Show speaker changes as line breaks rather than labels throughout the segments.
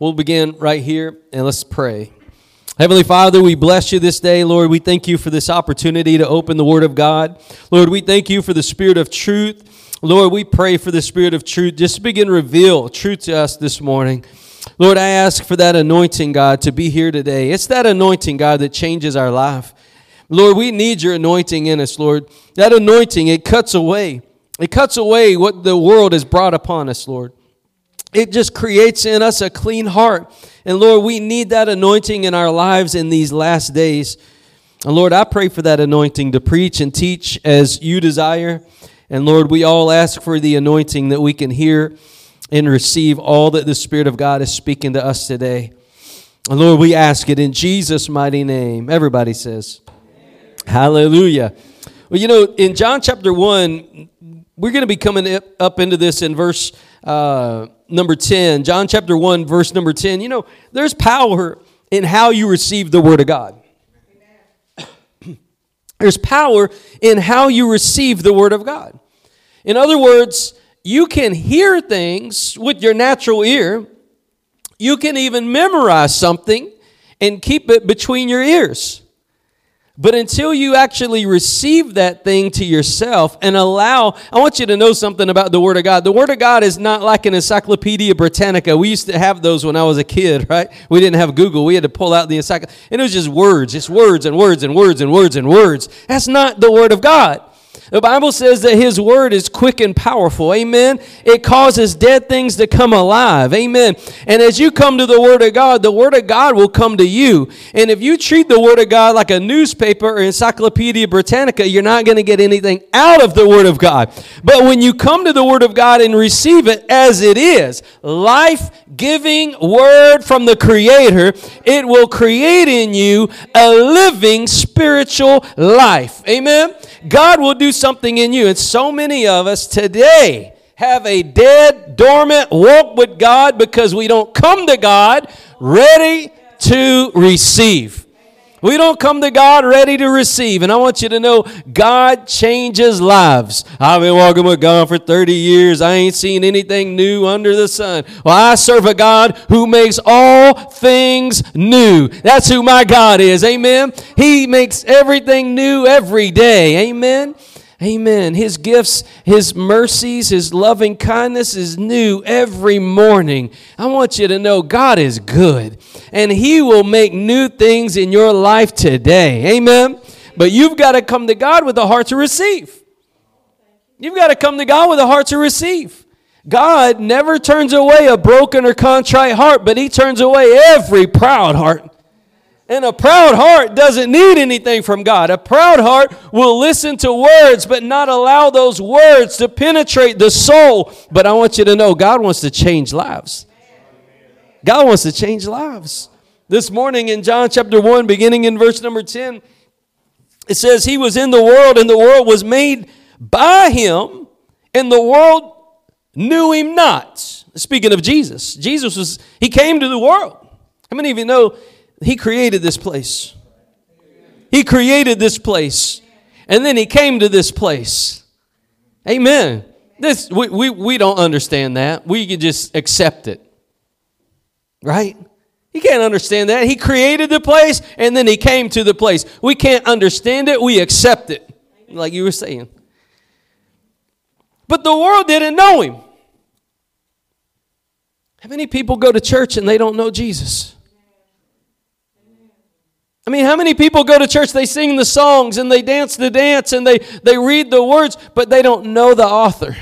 We'll begin right here and let's pray. Heavenly Father, we bless you this day. Lord, we thank you for this opportunity to open the Word of God. Lord, we thank you for the Spirit of truth. Lord, we pray for the Spirit of truth. Just begin reveal truth to us this morning. Lord, I ask for that anointing, God, to be here today. It's that anointing, God, that changes our life. Lord, we need your anointing in us, Lord. That anointing, it cuts away. It cuts away what the world has brought upon us, Lord. It just creates in us a clean heart. And Lord, we need that anointing in our lives in these last days. And Lord, I pray for that anointing to preach and teach as you desire. And Lord, we all ask for the anointing that we can hear and receive all that the Spirit of God is speaking to us today. And Lord, we ask it in Jesus' mighty name. Everybody says, Amen. Hallelujah. Well, you know, in John chapter 1, we're going to be coming up into this in verse uh, number 10. John chapter 1, verse number 10. You know, there's power in how you receive the Word of God. there's power in how you receive the Word of God. In other words, you can hear things with your natural ear. You can even memorize something and keep it between your ears. But until you actually receive that thing to yourself and allow, I want you to know something about the Word of God. The Word of God is not like an Encyclopedia Britannica. We used to have those when I was a kid, right? We didn't have Google. We had to pull out the encyclopedia. And it was just words, just words and words and words and words and words. That's not the Word of God. The Bible says that His word is quick and powerful. Amen. It causes dead things to come alive. Amen. And as you come to the Word of God, the Word of God will come to you. And if you treat the Word of God like a newspaper or Encyclopedia Britannica, you're not going to get anything out of the Word of God. But when you come to the Word of God and receive it as it is, life giving Word from the Creator, it will create in you a living spiritual life. Amen. God will do something in you. And so many of us today have a dead, dormant walk with God because we don't come to God ready to receive. We don't come to God ready to receive. And I want you to know God changes lives. I've been walking with God for 30 years. I ain't seen anything new under the sun. Well, I serve a God who makes all things new. That's who my God is. Amen. He makes everything new every day. Amen. Amen. His gifts, His mercies, His loving kindness is new every morning. I want you to know God is good and He will make new things in your life today. Amen. But you've got to come to God with a heart to receive. You've got to come to God with a heart to receive. God never turns away a broken or contrite heart, but He turns away every proud heart. And a proud heart doesn't need anything from God. A proud heart will listen to words, but not allow those words to penetrate the soul. But I want you to know God wants to change lives. God wants to change lives. This morning in John chapter 1, beginning in verse number 10, it says, He was in the world, and the world was made by Him, and the world knew Him not. Speaking of Jesus, Jesus was, He came to the world. How many of you know he created this place. He created this place. And then he came to this place. Amen. This we, we, we don't understand that. We can just accept it. Right? He can't understand that. He created the place and then he came to the place. We can't understand it, we accept it. Like you were saying. But the world didn't know him. How many people go to church and they don't know Jesus? I mean, how many people go to church, they sing the songs and they dance the dance and they, they read the words, but they don't know the author.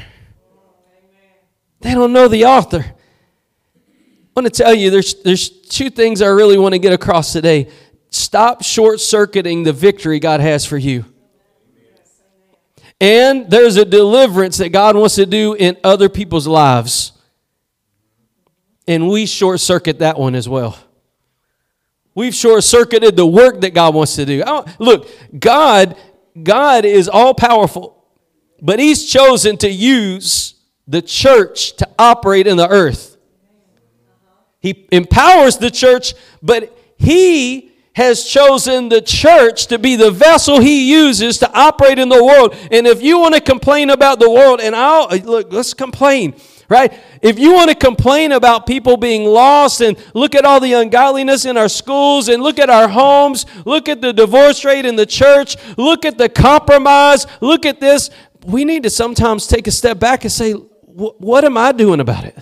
They don't know the author. I want to tell you there's, there's two things I really want to get across today. Stop short circuiting the victory God has for you. And there's a deliverance that God wants to do in other people's lives. And we short circuit that one as well. We've short circuited the work that God wants to do. Look, God, God is all powerful, but He's chosen to use the church to operate in the earth. He empowers the church, but He has chosen the church to be the vessel he uses to operate in the world. And if you want to complain about the world, and I'll look, let's complain. Right? If you want to complain about people being lost and look at all the ungodliness in our schools and look at our homes, look at the divorce rate in the church, look at the compromise, look at this, we need to sometimes take a step back and say, what am I doing about it?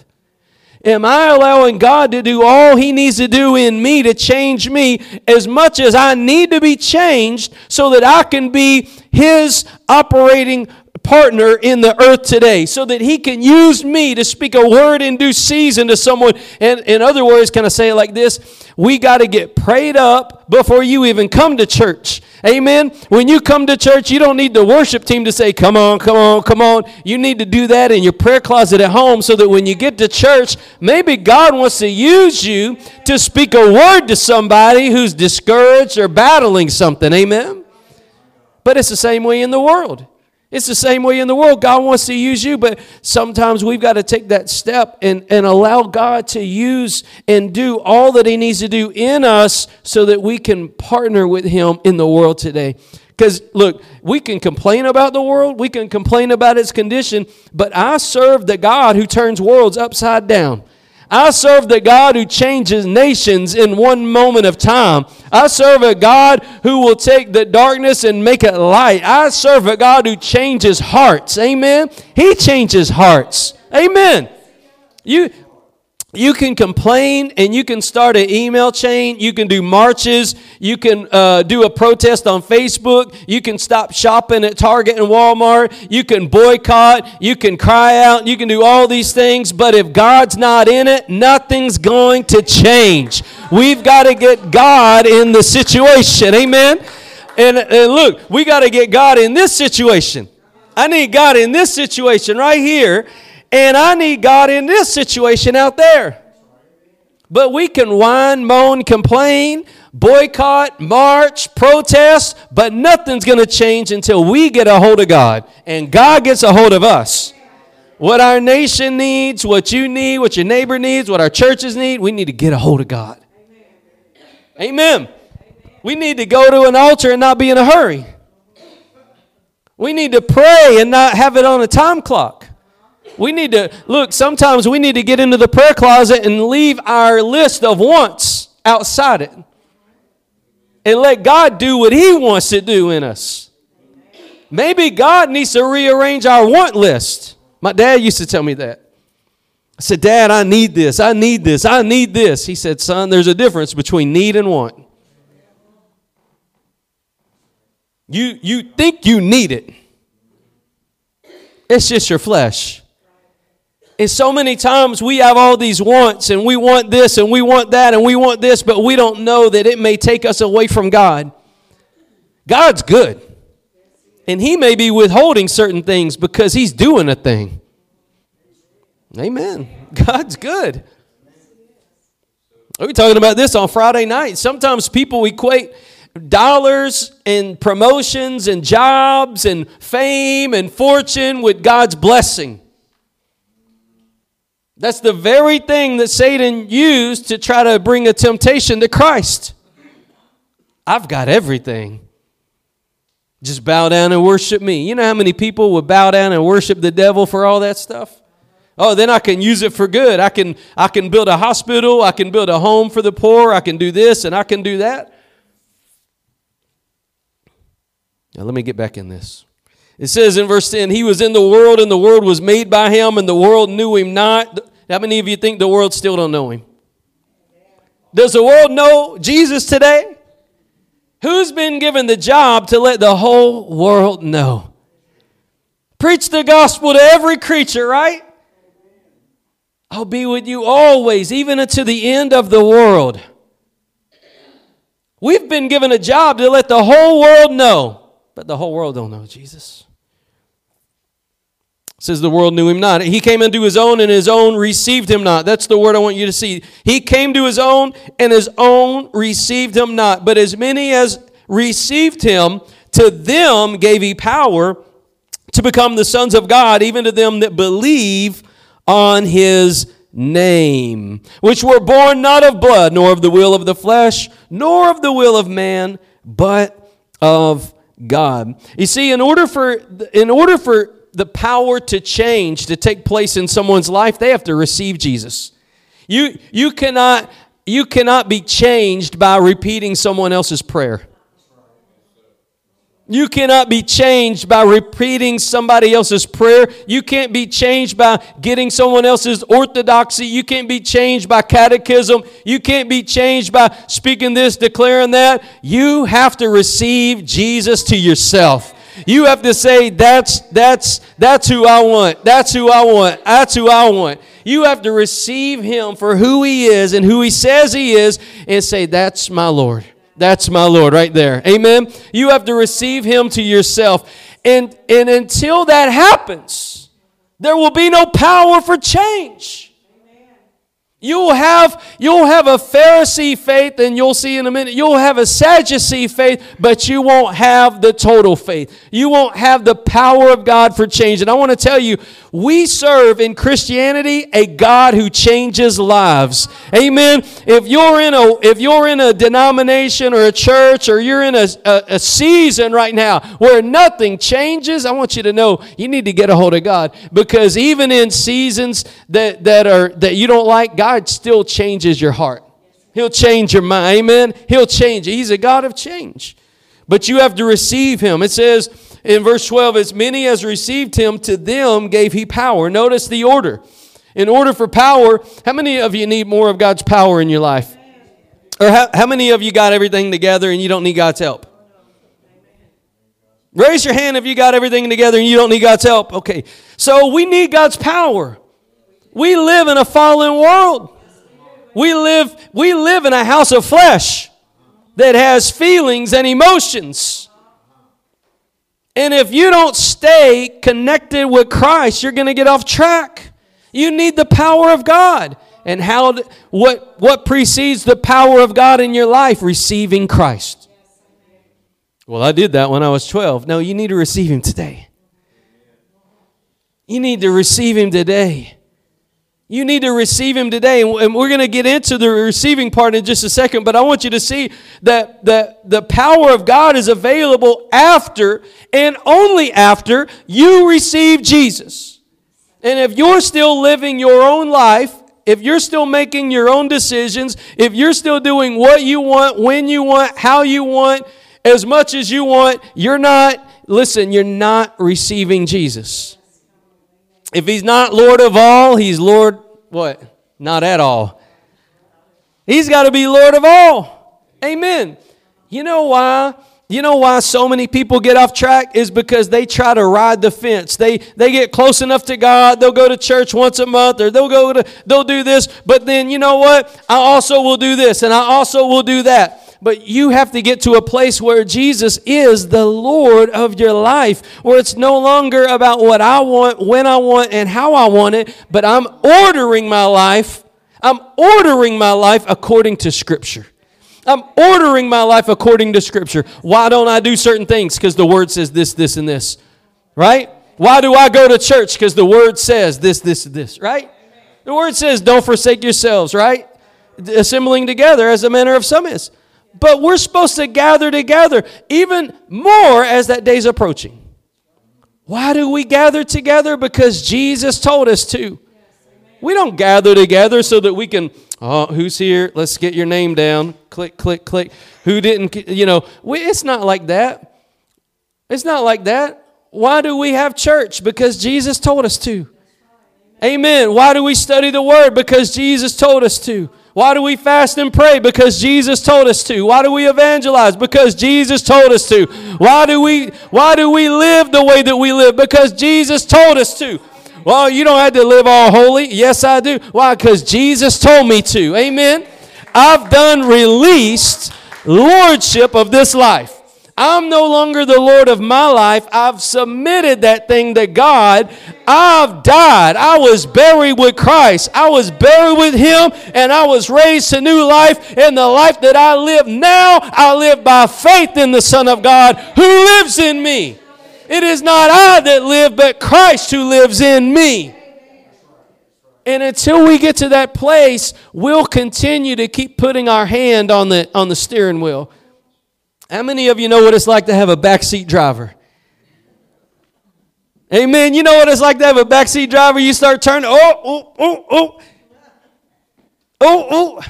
Am I allowing God to do all He needs to do in me to change me as much as I need to be changed so that I can be His operating partner in the earth today so that he can use me to speak a word in due season to someone. And in other words, can I say it like this? We got to get prayed up before you even come to church. Amen. When you come to church, you don't need the worship team to say, Come on, come on, come on. You need to do that in your prayer closet at home so that when you get to church, maybe God wants to use you to speak a word to somebody who's discouraged or battling something. Amen. But it's the same way in the world. It's the same way in the world. God wants to use you, but sometimes we've got to take that step and, and allow God to use and do all that He needs to do in us so that we can partner with Him in the world today. Because, look, we can complain about the world, we can complain about its condition, but I serve the God who turns worlds upside down. I serve the God who changes nations in one moment of time. I serve a God who will take the darkness and make it light. I serve a God who changes hearts. Amen. He changes hearts. Amen. You you can complain and you can start an email chain. You can do marches. You can uh, do a protest on Facebook. You can stop shopping at Target and Walmart. You can boycott. You can cry out. You can do all these things. But if God's not in it, nothing's going to change. We've got to get God in the situation. Amen. And, and look, we got to get God in this situation. I need God in this situation right here and I need God in this situation out there. But we can whine, moan, complain, boycott, march, protest, but nothing's going to change until we get a hold of God and God gets a hold of us. What our nation needs, what you need, what your neighbor needs, what our churches need, we need to get a hold of God. Amen. We need to go to an altar and not be in a hurry. We need to pray and not have it on a time clock. We need to, look, sometimes we need to get into the prayer closet and leave our list of wants outside it. And let God do what He wants to do in us. Maybe God needs to rearrange our want list. My dad used to tell me that. I said, Dad, I need this, I need this, I need this. He said, Son, there's a difference between need and want. You, you think you need it, it's just your flesh. And so many times we have all these wants and we want this and we want that and we want this, but we don't know that it may take us away from God. God's good. And He may be withholding certain things because He's doing a thing. Amen. God's good. We are talking about this on Friday night. Sometimes people equate dollars and promotions and jobs and fame and fortune with God's blessing. That's the very thing that Satan used to try to bring a temptation to Christ. I've got everything. Just bow down and worship me. You know how many people would bow down and worship the devil for all that stuff? Oh, then I can use it for good. I can I can build a hospital, I can build a home for the poor, I can do this and I can do that. Now let me get back in this. It says in verse 10, He was in the world, and the world was made by Him, and the world knew Him not. How many of you think the world still don't know Him? Does the world know Jesus today? Who's been given the job to let the whole world know? Preach the gospel to every creature, right? I'll be with you always, even unto the end of the world. We've been given a job to let the whole world know but the whole world don't know Jesus. It says the world knew him not. He came into his own, and his own received him not. That's the word I want you to see. He came to his own, and his own received him not. But as many as received him, to them gave he power to become the sons of God, even to them that believe on his name, which were born not of blood, nor of the will of the flesh, nor of the will of man, but of God. You see, in order for in order for the power to change to take place in someone's life, they have to receive Jesus. You, you, cannot, you cannot be changed by repeating someone else's prayer. You cannot be changed by repeating somebody else's prayer. You can't be changed by getting someone else's orthodoxy. You can't be changed by catechism. You can't be changed by speaking this, declaring that. You have to receive Jesus to yourself. You have to say, that's, that's, that's who I want. That's who I want. That's who I want. You have to receive him for who he is and who he says he is and say, that's my Lord. That's my Lord right there. Amen. You have to receive him to yourself. And, and until that happens, there will be no power for change. You'll have, you'll have a Pharisee faith, and you'll see in a minute, you'll have a Sadducee faith, but you won't have the total faith. You won't have the power of God for change. And I want to tell you, we serve in Christianity a God who changes lives. Amen. If you're in a, if you're in a denomination or a church or you're in a, a, a season right now where nothing changes, I want you to know you need to get a hold of God because even in seasons that, that are, that you don't like, God God still changes your heart. He'll change your mind. Amen. He'll change. He's a God of change. But you have to receive him. It says in verse 12, as many as received him, to them gave he power. Notice the order. In order for power, how many of you need more of God's power in your life? Or how, how many of you got everything together and you don't need God's help? Raise your hand if you got everything together and you don't need God's help. Okay. So we need God's power. We live in a fallen world. We live, we live in a house of flesh that has feelings and emotions. And if you don't stay connected with Christ, you're going to get off track. You need the power of God. And how what what precedes the power of God in your life? Receiving Christ. Well, I did that when I was 12. No, you need to receive him today. You need to receive him today. You need to receive him today. And we're going to get into the receiving part in just a second, but I want you to see that the, the power of God is available after and only after you receive Jesus. And if you're still living your own life, if you're still making your own decisions, if you're still doing what you want, when you want, how you want, as much as you want, you're not, listen, you're not receiving Jesus. If he's not Lord of all, he's Lord, what? Not at all. He's got to be Lord of all. Amen. You know why? You know why so many people get off track is because they try to ride the fence. They they get close enough to God, they'll go to church once a month or they'll go to they'll do this, but then you know what? I also will do this and I also will do that. But you have to get to a place where Jesus is the Lord of your life, where it's no longer about what I want, when I want, and how I want it, but I'm ordering my life. I'm ordering my life according to Scripture. I'm ordering my life according to Scripture. Why don't I do certain things? Because the Word says this, this, and this. Right? Why do I go to church? Because the Word says this, this, and this. Right? The Word says, don't forsake yourselves. Right? Assembling together as a manner of some is. But we're supposed to gather together even more as that day's approaching. Why do we gather together? Because Jesus told us to. We don't gather together so that we can, oh, who's here? Let's get your name down. Click, click, click. Who didn't, you know, we, it's not like that. It's not like that. Why do we have church? Because Jesus told us to. Amen. Why do we study the Word? Because Jesus told us to. Why do we fast and pray? Because Jesus told us to. Why do we evangelize? Because Jesus told us to. Why do we why do we live the way that we live? Because Jesus told us to. Well, you don't have to live all holy. Yes, I do. Why? Because Jesus told me to. Amen. I've done released lordship of this life. I'm no longer the Lord of my life. I've submitted that thing to God. I've died. I was buried with Christ. I was buried with Him and I was raised to new life. And the life that I live now, I live by faith in the Son of God who lives in me. It is not I that live, but Christ who lives in me. And until we get to that place, we'll continue to keep putting our hand on the, on the steering wheel. How many of you know what it's like to have a backseat driver? Amen. You know what it's like to have a backseat driver? You start turning, oh, oh, oh, oh. Oh, oh.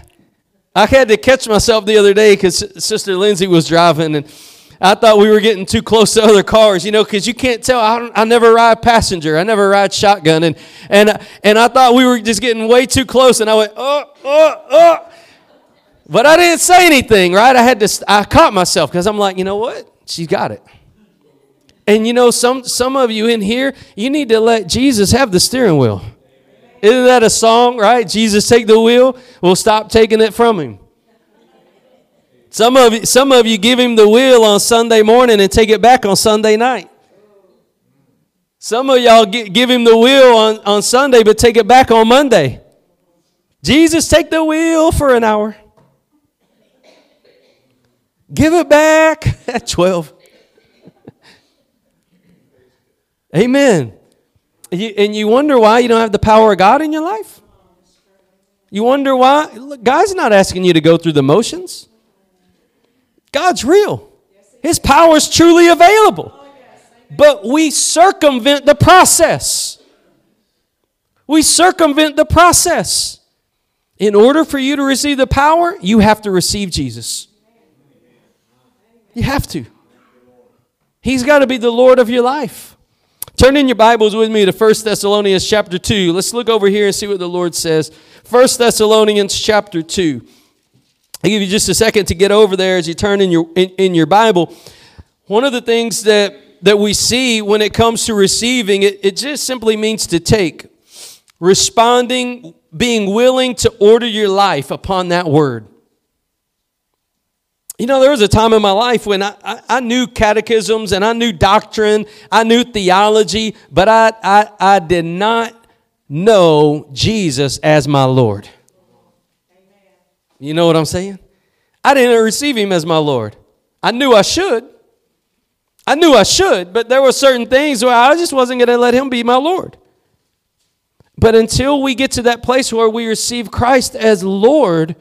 I had to catch myself the other day because Sister Lindsay was driving and I thought we were getting too close to other cars, you know, because you can't tell. I, I, never ride passenger. I never ride shotgun. And, and, and I thought we were just getting way too close. And I went, oh, oh, oh. But I didn't say anything, right? I had to, I caught myself because I'm like, you know what? She's got it. And you know, some, some of you in here, you need to let Jesus have the steering wheel. Isn't that a song, right? Jesus, take the wheel. We'll stop taking it from him. Some of, you, some of you give him the wheel on Sunday morning and take it back on Sunday night. Some of y'all give him the wheel on, on Sunday but take it back on Monday. Jesus, take the wheel for an hour. Give it back at 12. Amen. And you wonder why you don't have the power of God in your life? You wonder why? Look, God's not asking you to go through the motions. God's real. His power is truly available. But we circumvent the process. We circumvent the process. In order for you to receive the power, you have to receive Jesus. You have to. He's got to be the Lord of your life. Turn in your Bibles with me to 1 Thessalonians chapter 2. Let's look over here and see what the Lord says. 1 Thessalonians chapter 2. I'll give you just a second to get over there as you turn in your, in, in your Bible. One of the things that, that we see when it comes to receiving, it, it just simply means to take. Responding, being willing to order your life upon that word. You know, there was a time in my life when I, I, I, knew catechisms and I knew doctrine, I knew theology, but I, I, I did not know Jesus as my Lord. You know what I'm saying? I didn't receive him as my Lord. I knew I should. I knew I should, but there were certain things where I just wasn't going to let him be my Lord. But until we get to that place where we receive Christ as Lord,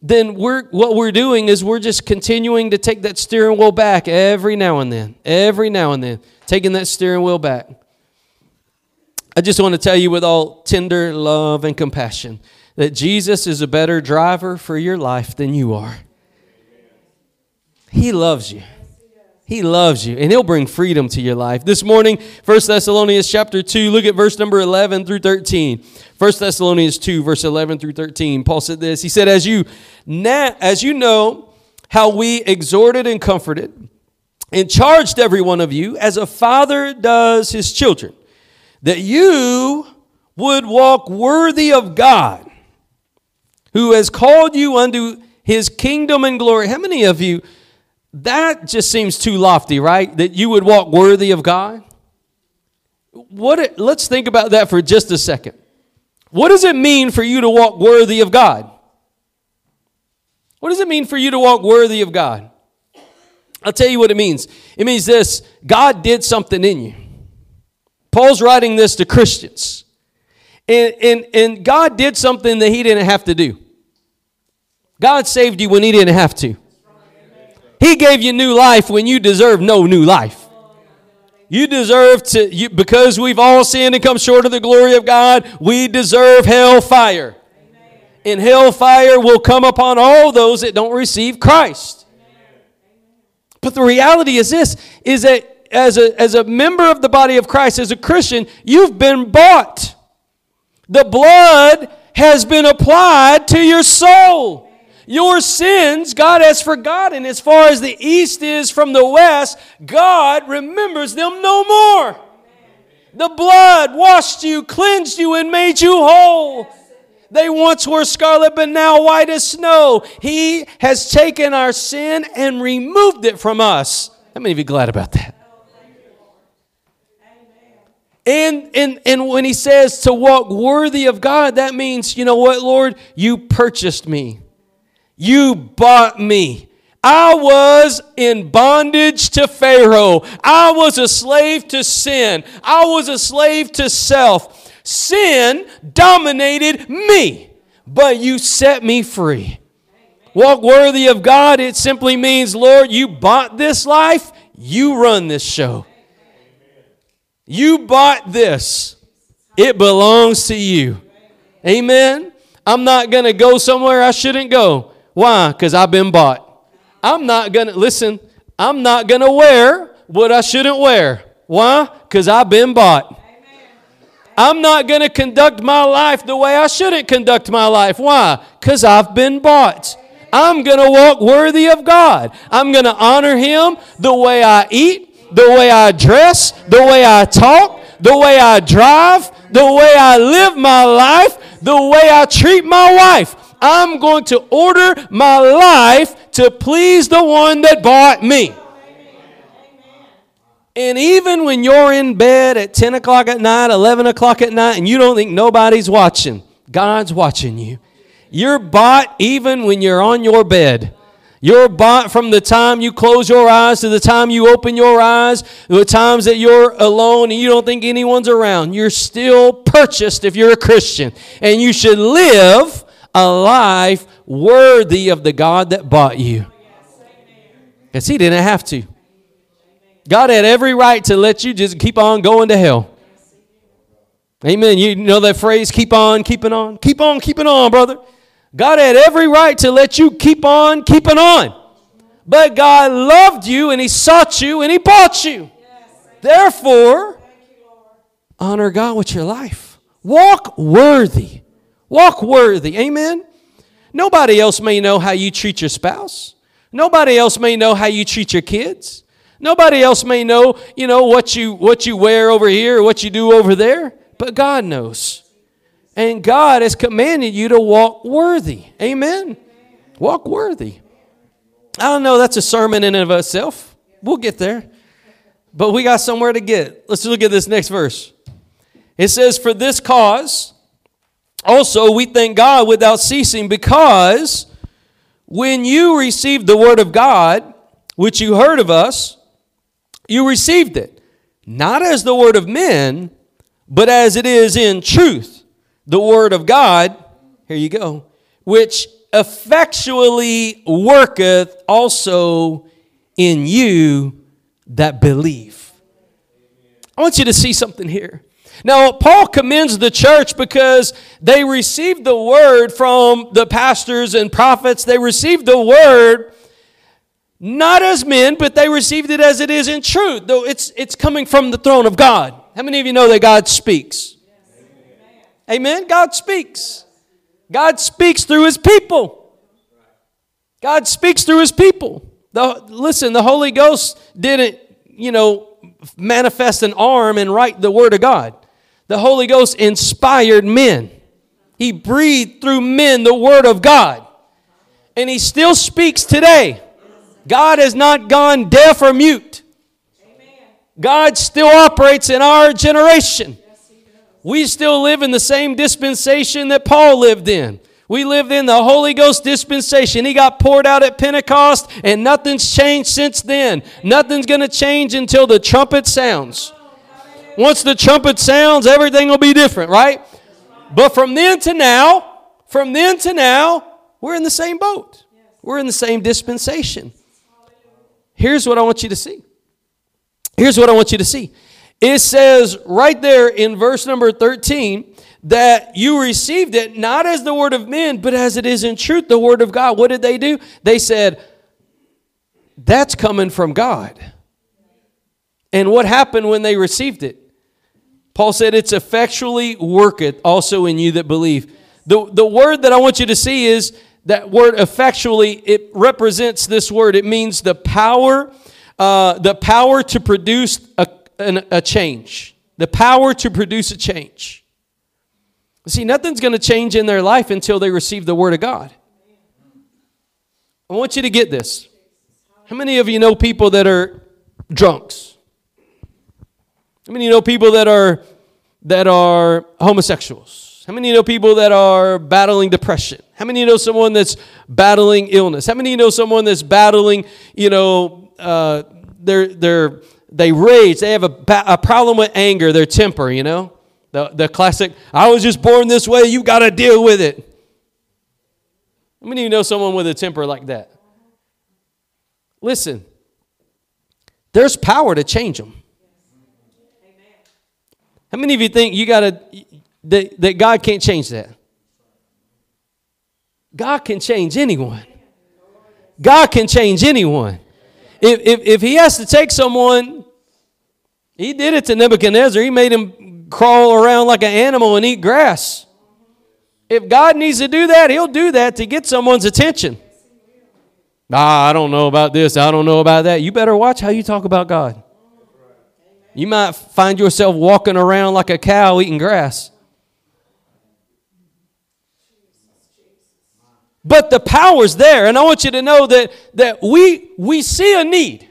then we're what we're doing is we're just continuing to take that steering wheel back every now and then every now and then taking that steering wheel back. I just want to tell you with all tender love and compassion that jesus is a better driver for your life than you are. He loves you he loves you and he'll bring freedom to your life. This morning, 1 Thessalonians chapter 2, look at verse number 11 through 13. 1 Thessalonians 2, verse 11 through 13. Paul said this. He said, As you, as you know how we exhorted and comforted and charged every one of you as a father does his children, that you would walk worthy of God, who has called you unto his kingdom and glory. How many of you that just seems too lofty, right? That you would walk worthy of God. What it, let's think about that for just a second. What does it mean for you to walk worthy of God? What does it mean for you to walk worthy of God? I'll tell you what it means. It means this God did something in you. Paul's writing this to Christians. And, and, and God did something that he didn't have to do. God saved you when he didn't have to. He gave you new life when you deserve no new life. You deserve to, you, because we've all sinned and come short of the glory of God, we deserve hellfire. And hellfire will come upon all those that don't receive Christ. But the reality is this is that as a, as a member of the body of Christ, as a Christian, you've been bought. The blood has been applied to your soul. Your sins God has forgotten. As far as the east is from the west, God remembers them no more. The blood washed you, cleansed you, and made you whole. They once were scarlet, but now white as snow. He has taken our sin and removed it from us. How many of you glad about that? And, and, and when he says to walk worthy of God, that means, you know what, Lord? You purchased me. You bought me. I was in bondage to Pharaoh. I was a slave to sin. I was a slave to self. Sin dominated me, but you set me free. Walk worthy of God, it simply means, Lord, you bought this life, you run this show. You bought this, it belongs to you. Amen. I'm not going to go somewhere I shouldn't go. Why? Because I've been bought. I'm not going to, listen, I'm not going to wear what I shouldn't wear. Why? Because I've been bought. I'm not going to conduct my life the way I shouldn't conduct my life. Why? Because I've been bought. I'm going to walk worthy of God. I'm going to honor Him the way I eat, the way I dress, the way I talk, the way I drive, the way I live my life, the way I treat my wife. I'm going to order my life to please the one that bought me. And even when you're in bed at 10 o'clock at night, 11 o'clock at night, and you don't think nobody's watching, God's watching you. You're bought even when you're on your bed. You're bought from the time you close your eyes to the time you open your eyes, the times that you're alone and you don't think anyone's around. You're still purchased if you're a Christian. And you should live a life worthy of the God that bought you. Because He didn't have to. God had every right to let you just keep on going to hell. Amen. You know that phrase, keep on keeping on? Keep on keeping on, brother. God had every right to let you keep on keeping on. But God loved you and He sought you and He bought you. Therefore, honor God with your life. Walk worthy. Walk worthy. Amen. Nobody else may know how you treat your spouse. Nobody else may know how you treat your kids. Nobody else may know, you know, what you what you wear over here or what you do over there, but God knows. And God has commanded you to walk worthy. Amen. Walk worthy. I don't know, that's a sermon in and of itself. We'll get there. But we got somewhere to get. Let's look at this next verse. It says, For this cause also we thank God without ceasing, because when you received the word of God, which you heard of us, you received it, not as the word of men, but as it is in truth, the word of God, here you go, which effectually worketh also in you that believe. I want you to see something here. Now, Paul commends the church because they received the word from the pastors and prophets. They received the word not as men, but they received it as it is in truth, though it's, it's coming from the throne of God. How many of you know that God speaks? Amen. God speaks. God speaks through his people. God speaks through his people. The, listen, the Holy Ghost didn't, you know, manifest an arm and write the word of God. The Holy Ghost inspired men. He breathed through men the word of God. And he still speaks today. God has not gone deaf or mute. God still operates in our generation. We still live in the same dispensation that Paul lived in. We lived in the Holy Ghost dispensation. He got poured out at Pentecost, and nothing's changed since then. Nothing's going to change until the trumpet sounds. Once the trumpet sounds, everything will be different, right? But from then to now, from then to now, we're in the same boat. We're in the same dispensation. Here's what I want you to see. Here's what I want you to see. It says right there in verse number 13 that you received it not as the word of men, but as it is in truth the word of God. What did they do? They said, That's coming from God. And what happened when they received it? Paul said, It's effectually worketh also in you that believe. The, the word that I want you to see is that word effectually, it represents this word. It means the power, uh, the power to produce a, an, a change. The power to produce a change. See, nothing's going to change in their life until they receive the word of God. I want you to get this. How many of you know people that are drunks? How many you know people that are that are homosexuals? How many you know people that are battling depression? How many you know someone that's battling illness? How many you know someone that's battling, you know, uh, they're, they're, they rage, they have a, a problem with anger, their temper, you know? The, the classic, I was just born this way, you got to deal with it. How many of you know someone with a temper like that? Listen, there's power to change them. How many of you think you got to that, that God can't change that? God can change anyone. God can change anyone. If, if, if he has to take someone, he did it to Nebuchadnezzar. He made him crawl around like an animal and eat grass. If God needs to do that, he'll do that to get someone's attention. Ah, I don't know about this. I don't know about that. You better watch how you talk about God. You might find yourself walking around like a cow eating grass. But the power's there. And I want you to know that, that we, we see a need.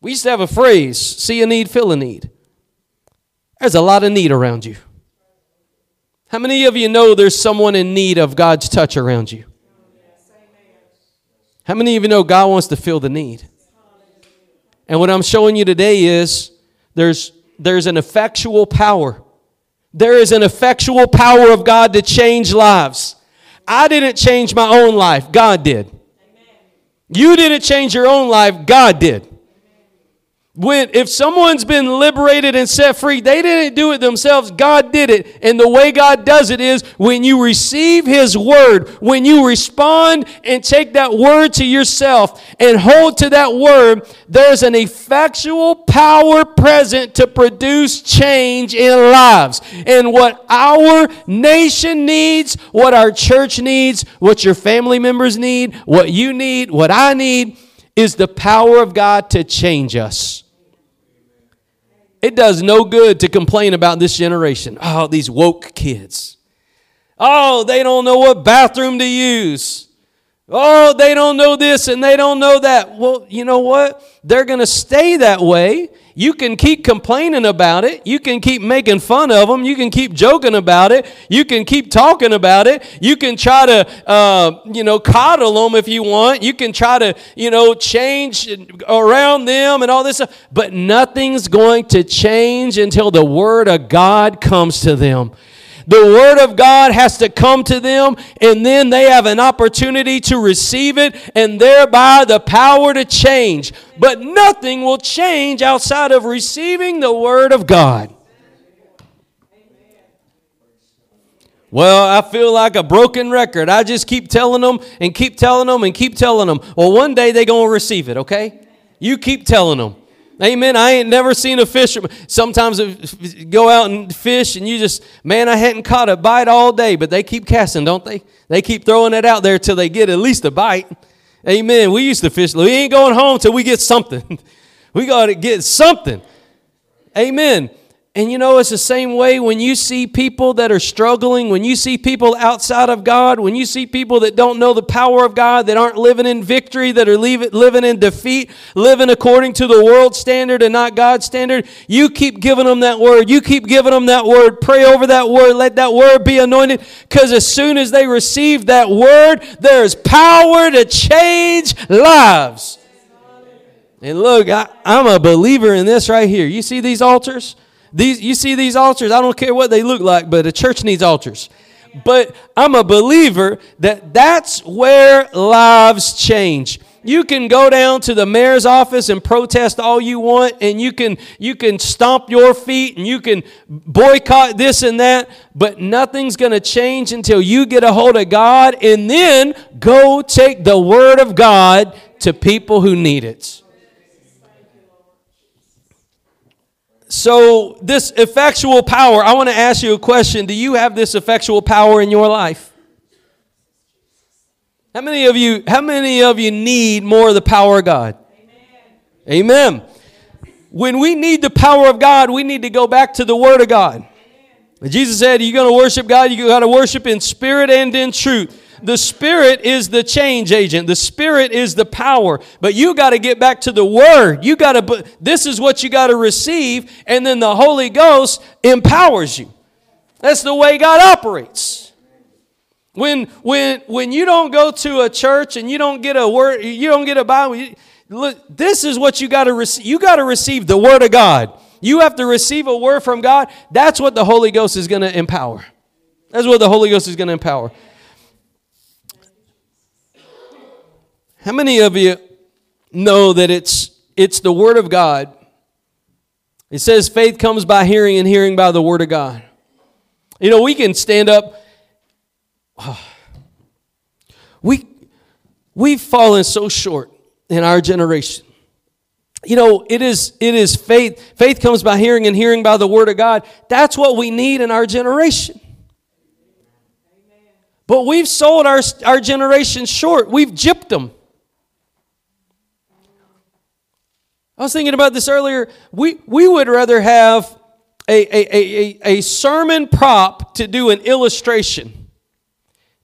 We used to have a phrase see a need, fill a need. There's a lot of need around you. How many of you know there's someone in need of God's touch around you? How many of you know God wants to fill the need? And what I'm showing you today is there's, there's an effectual power. There is an effectual power of God to change lives. I didn't change my own life, God did. You didn't change your own life, God did. When, if someone's been liberated and set free, they didn't do it themselves. God did it. And the way God does it is when you receive His word, when you respond and take that word to yourself and hold to that word, there's an effectual power present to produce change in lives. And what our nation needs, what our church needs, what your family members need, what you need, what I need, is the power of God to change us. It does no good to complain about this generation. Oh, these woke kids. Oh, they don't know what bathroom to use. Oh, they don't know this and they don't know that. Well, you know what? They're going to stay that way you can keep complaining about it. You can keep making fun of them. You can keep joking about it. You can keep talking about it. You can try to, uh, you know, coddle them if you want. You can try to, you know, change around them and all this stuff. But nothing's going to change until the Word of God comes to them. The Word of God has to come to them, and then they have an opportunity to receive it, and thereby the power to change. But nothing will change outside of receiving the Word of God. Well, I feel like a broken record. I just keep telling them and keep telling them and keep telling them. Well, one day they're going to receive it, okay? You keep telling them. Amen. I ain't never seen a fisherman. Sometimes go out and fish, and you just, man, I hadn't caught a bite all day, but they keep casting, don't they? They keep throwing it out there till they get at least a bite. Amen. We used to fish. We ain't going home till we get something. we got to get something. Amen. And you know, it's the same way when you see people that are struggling, when you see people outside of God, when you see people that don't know the power of God, that aren't living in victory, that are living in defeat, living according to the world standard and not God's standard, you keep giving them that word. You keep giving them that word. Pray over that word. Let that word be anointed. Because as soon as they receive that word, there's power to change lives. And look, I, I'm a believer in this right here. You see these altars? These, you see these altars? I don't care what they look like, but a church needs altars. But I'm a believer that that's where lives change. You can go down to the mayor's office and protest all you want, and you can you can stomp your feet and you can boycott this and that, but nothing's going to change until you get a hold of God and then go take the word of God to people who need it. So, this effectual power, I want to ask you a question. Do you have this effectual power in your life? How many of you how many of you need more of the power of God? Amen. Amen. When we need the power of God, we need to go back to the word of God. Amen. Jesus said, You're going to worship God, you got to worship in spirit and in truth the Spirit is the change agent. The Spirit is the power. But you got to get back to the Word. You got to, this is what you got to receive, and then the Holy Ghost empowers you. That's the way God operates. When, when, when you don't go to a church and you don't get a word, you don't get a Bible, you, look, this is what you got to receive. You got to receive the Word of God. You have to receive a word from God. That's what the Holy Ghost is going to empower. That's what the Holy Ghost is going to empower. How many of you know that it's, it's the Word of God? It says faith comes by hearing and hearing by the word of God. You know, we can stand up. We, we've fallen so short in our generation. You know, it is, it is faith. Faith comes by hearing and hearing by the word of God. That's what we need in our generation. But we've sold our, our generation short. We've gypped them. I was thinking about this earlier. We, we would rather have a, a, a, a, sermon prop to do an illustration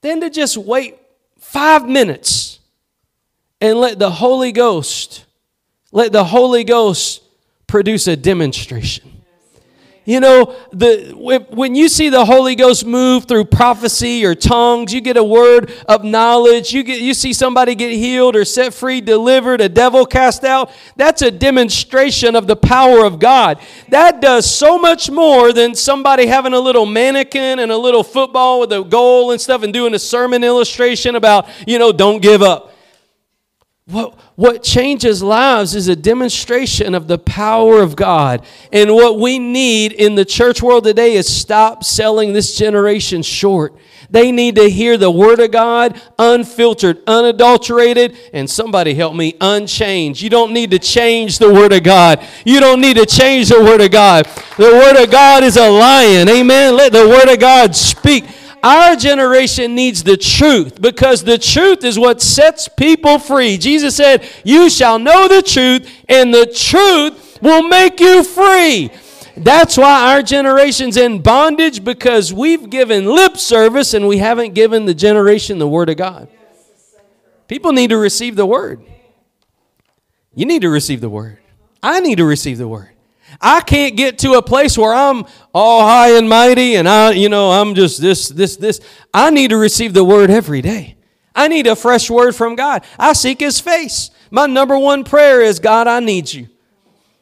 than to just wait five minutes and let the Holy Ghost, let the Holy Ghost produce a demonstration. You know, the, when you see the Holy Ghost move through prophecy or tongues, you get a word of knowledge, you, get, you see somebody get healed or set free, delivered, a devil cast out, that's a demonstration of the power of God. That does so much more than somebody having a little mannequin and a little football with a goal and stuff and doing a sermon illustration about, you know, don't give up. What, what changes lives is a demonstration of the power of God. And what we need in the church world today is stop selling this generation short. They need to hear the Word of God unfiltered, unadulterated, and somebody help me, unchanged. You don't need to change the Word of God. You don't need to change the Word of God. The Word of God is a lion. Amen. Let the Word of God speak. Our generation needs the truth because the truth is what sets people free. Jesus said, You shall know the truth, and the truth will make you free. That's why our generation's in bondage because we've given lip service and we haven't given the generation the Word of God. People need to receive the Word. You need to receive the Word. I need to receive the Word. I can't get to a place where I'm all high and mighty and I, you know, I'm just this, this, this. I need to receive the word every day. I need a fresh word from God. I seek his face. My number one prayer is God, I need you.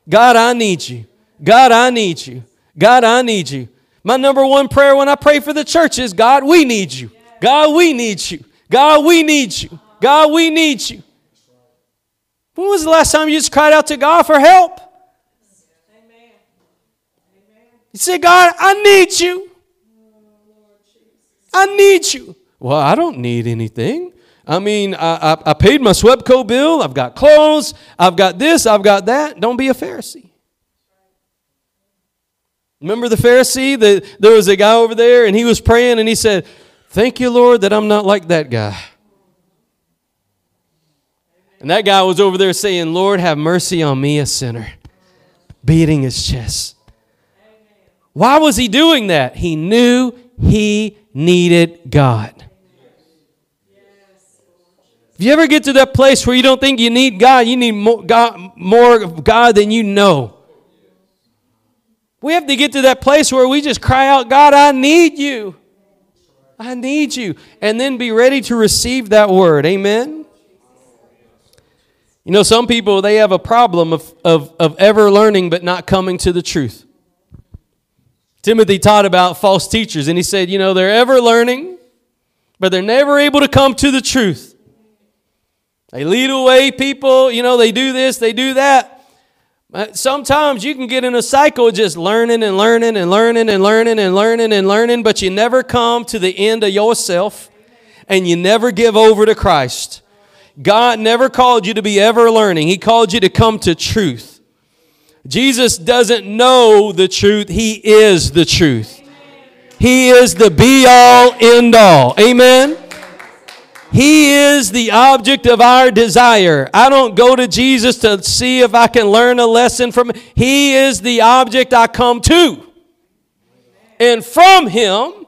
God, I need you. God, I need you. God, I need you. My number one prayer when I pray for the church is God, we need you. God, we need you. God, we need you. God, we need you. When was the last time you just cried out to God for help? You say, God, I need you. I need you. Well, I don't need anything. I mean, I, I, I paid my SWEPCO bill. I've got clothes. I've got this. I've got that. Don't be a Pharisee. Remember the Pharisee? The, there was a guy over there and he was praying and he said, Thank you, Lord, that I'm not like that guy. And that guy was over there saying, Lord, have mercy on me, a sinner, beating his chest. Why was he doing that? He knew he needed God. If you ever get to that place where you don't think you need God, you need more God, more of God than you know. We have to get to that place where we just cry out, God, I need you. I need you. And then be ready to receive that word. Amen. You know, some people, they have a problem of, of, of ever learning but not coming to the truth. Timothy taught about false teachers, and he said, you know, they're ever learning, but they're never able to come to the truth. They lead away people, you know, they do this, they do that. But Sometimes you can get in a cycle just learning and learning and learning and learning and learning and learning, but you never come to the end of yourself and you never give over to Christ. God never called you to be ever learning, He called you to come to truth. Jesus doesn't know the truth, He is the truth. He is the be all, end all. Amen. He is the object of our desire. I don't go to Jesus to see if I can learn a lesson from him. He is the object I come to. And from him,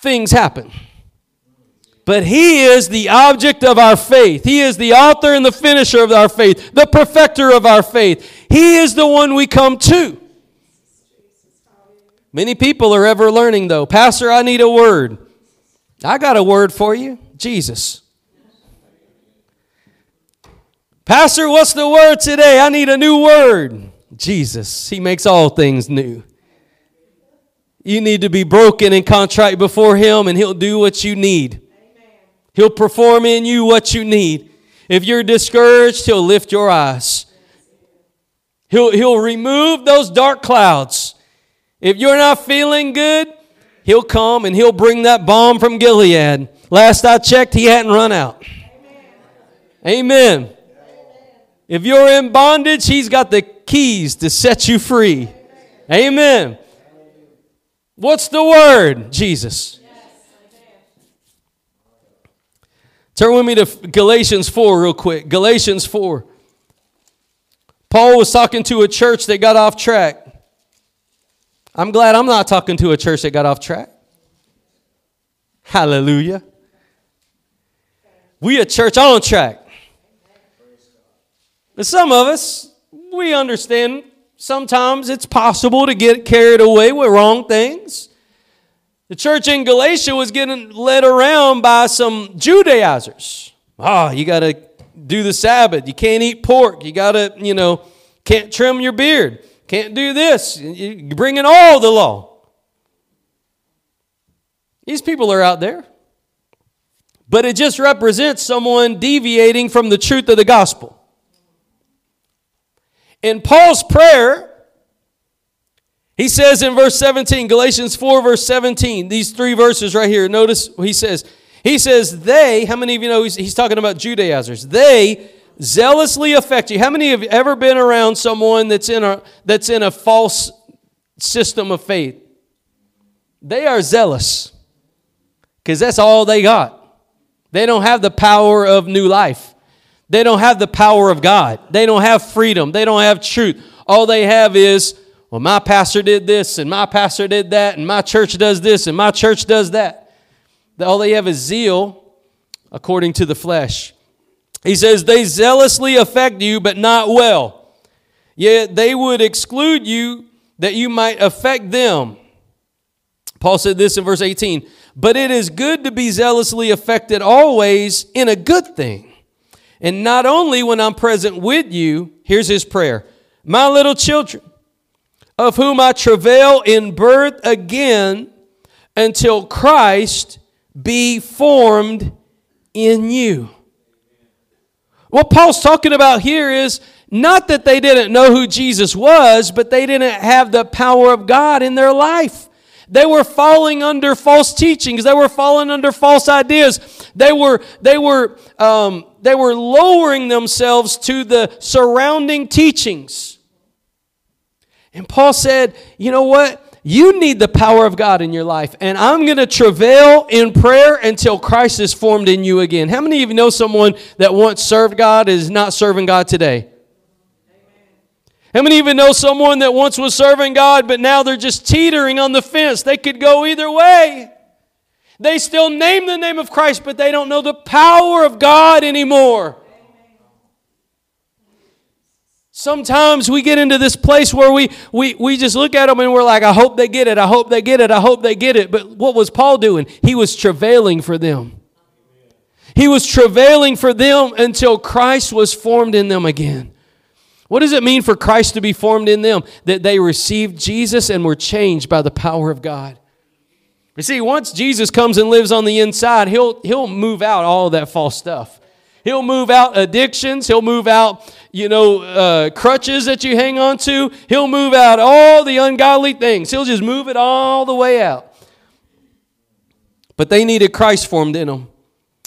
things happen. But He is the object of our faith. He is the author and the finisher of our faith, the perfecter of our faith. He is the one we come to. Many people are ever learning, though. Pastor, I need a word. I got a word for you Jesus. Pastor, what's the word today? I need a new word. Jesus. He makes all things new. You need to be broken and contrite before Him, and He'll do what you need. He'll perform in you what you need. If you're discouraged, He'll lift your eyes. He'll, he'll remove those dark clouds. If you're not feeling good, he'll come and he'll bring that balm from Gilead. Last I checked, he hadn't run out. Amen. Amen. If you're in bondage, he's got the keys to set you free. Amen. What's the word? Jesus. Turn with me to Galatians 4 real quick. Galatians 4. Paul was talking to a church that got off track. I'm glad I'm not talking to a church that got off track. Hallelujah. We a church on track. But some of us, we understand sometimes it's possible to get carried away with wrong things. The church in Galatia was getting led around by some Judaizers. Ah, oh, you got to do the Sabbath. You can't eat pork. You got to, you know, can't trim your beard. Can't do this. You're bringing all the law. These people are out there. But it just represents someone deviating from the truth of the gospel. In Paul's prayer, he says in verse 17, Galatians 4, verse 17, these three verses right here. Notice he says, he says, they, how many of you know he's, he's talking about Judaizers? They zealously affect you. How many have ever been around someone that's in a, that's in a false system of faith? They are zealous because that's all they got. They don't have the power of new life. They don't have the power of God. They don't have freedom. They don't have truth. All they have is well, my pastor did this, and my pastor did that, and my church does this, and my church does that. All they have is zeal according to the flesh. He says, They zealously affect you, but not well. Yet they would exclude you that you might affect them. Paul said this in verse 18 But it is good to be zealously affected always in a good thing. And not only when I'm present with you, here's his prayer My little children, of whom I travail in birth again until Christ be formed in you. What Paul's talking about here is not that they didn't know who Jesus was, but they didn't have the power of God in their life. They were falling under false teachings. They were falling under false ideas. They were, they were, um, they were lowering themselves to the surrounding teachings. And Paul said, You know what? You need the power of God in your life. And I'm going to travail in prayer until Christ is formed in you again. How many of you know someone that once served God is not serving God today? How many even know someone that once was serving God, but now they're just teetering on the fence? They could go either way. They still name the name of Christ, but they don't know the power of God anymore. Sometimes we get into this place where we, we, we just look at them and we're like, I hope they get it, I hope they get it, I hope they get it. But what was Paul doing? He was travailing for them. He was travailing for them until Christ was formed in them again. What does it mean for Christ to be formed in them? That they received Jesus and were changed by the power of God. You see, once Jesus comes and lives on the inside, he'll, he'll move out all that false stuff. He'll move out addictions. He'll move out, you know, uh, crutches that you hang on to. He'll move out all the ungodly things. He'll just move it all the way out. But they needed Christ formed in them.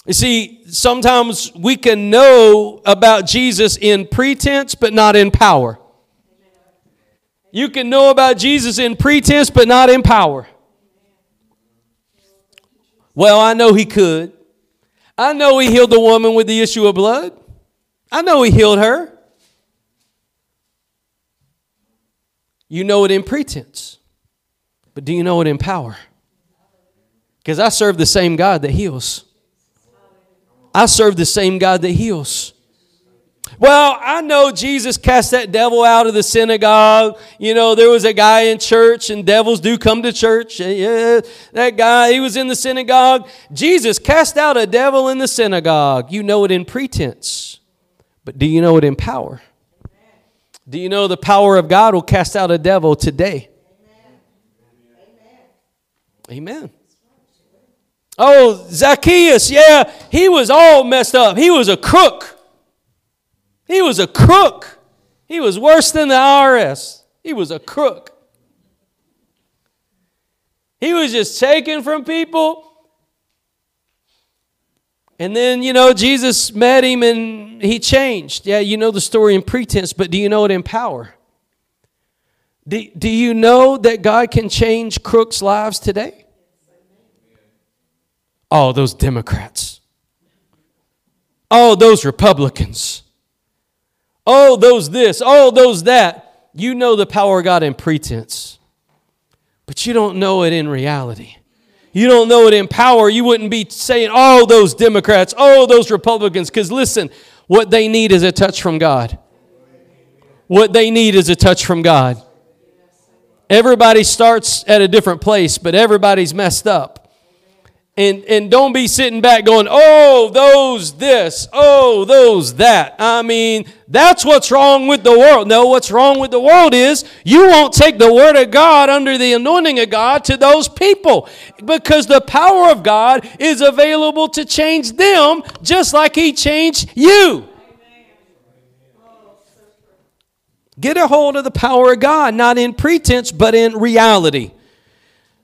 You see, sometimes we can know about Jesus in pretense, but not in power. You can know about Jesus in pretense, but not in power. Well, I know he could. I know he healed the woman with the issue of blood. I know he healed her. You know it in pretense, but do you know it in power? Because I serve the same God that heals. I serve the same God that heals. Well, I know Jesus cast that devil out of the synagogue. You know, there was a guy in church, and devils do come to church. Yeah, that guy, he was in the synagogue. Jesus cast out a devil in the synagogue. You know it in pretense, but do you know it in power? Do you know the power of God will cast out a devil today? Amen. Oh, Zacchaeus, yeah, he was all messed up. He was a crook. He was a crook. He was worse than the IRS. He was a crook. He was just taking from people. And then, you know, Jesus met him and he changed. Yeah, you know the story in pretense, but do you know it in power? Do, do you know that God can change crooks' lives today? Oh, those Democrats. Oh, those Republicans. Oh, those this. Oh, those that. You know the power of God in pretense, but you don't know it in reality. You don't know it in power. You wouldn't be saying, oh, those Democrats, oh, those Republicans. Because listen, what they need is a touch from God. What they need is a touch from God. Everybody starts at a different place, but everybody's messed up. And, and don't be sitting back going, oh, those this, oh, those that. I mean, that's what's wrong with the world. No, what's wrong with the world is you won't take the word of God under the anointing of God to those people because the power of God is available to change them just like He changed you. Get a hold of the power of God, not in pretense, but in reality.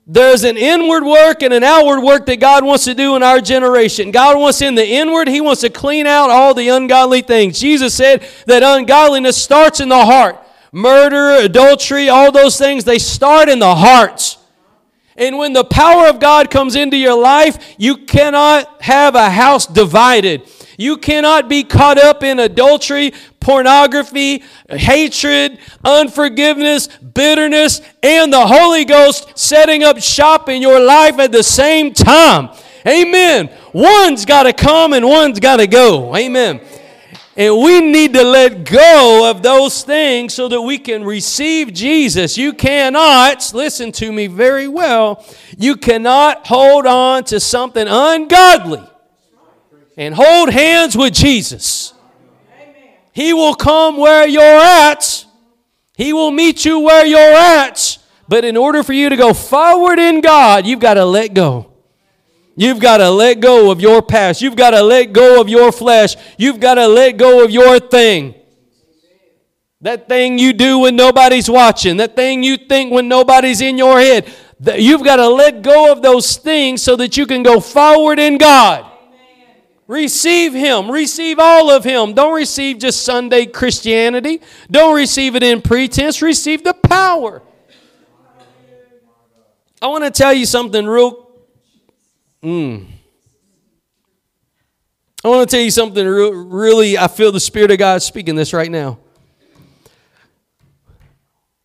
There's an inward work and an outward work that God wants to do in our generation. God wants in the inward, He wants to clean out all the ungodly things. Jesus said that ungodliness starts in the heart. Murder, adultery, all those things, they start in the hearts. And when the power of God comes into your life, you cannot have a house divided. You cannot be caught up in adultery, pornography, hatred, unforgiveness, bitterness, and the Holy Ghost setting up shop in your life at the same time. Amen. One's got to come and one's got to go. Amen. And we need to let go of those things so that we can receive Jesus. You cannot, listen to me very well, you cannot hold on to something ungodly and hold hands with Jesus. He will come where you're at. He will meet you where you're at. But in order for you to go forward in God, you've got to let go. You've got to let go of your past. You've got to let go of your flesh. You've got to let go of your thing. That thing you do when nobody's watching. That thing you think when nobody's in your head. You've got to let go of those things so that you can go forward in God. Receive Him. Receive all of Him. Don't receive just Sunday Christianity. Don't receive it in pretense. Receive the power. I want to tell you something real. Mm. I want to tell you something real, really. I feel the Spirit of God speaking this right now.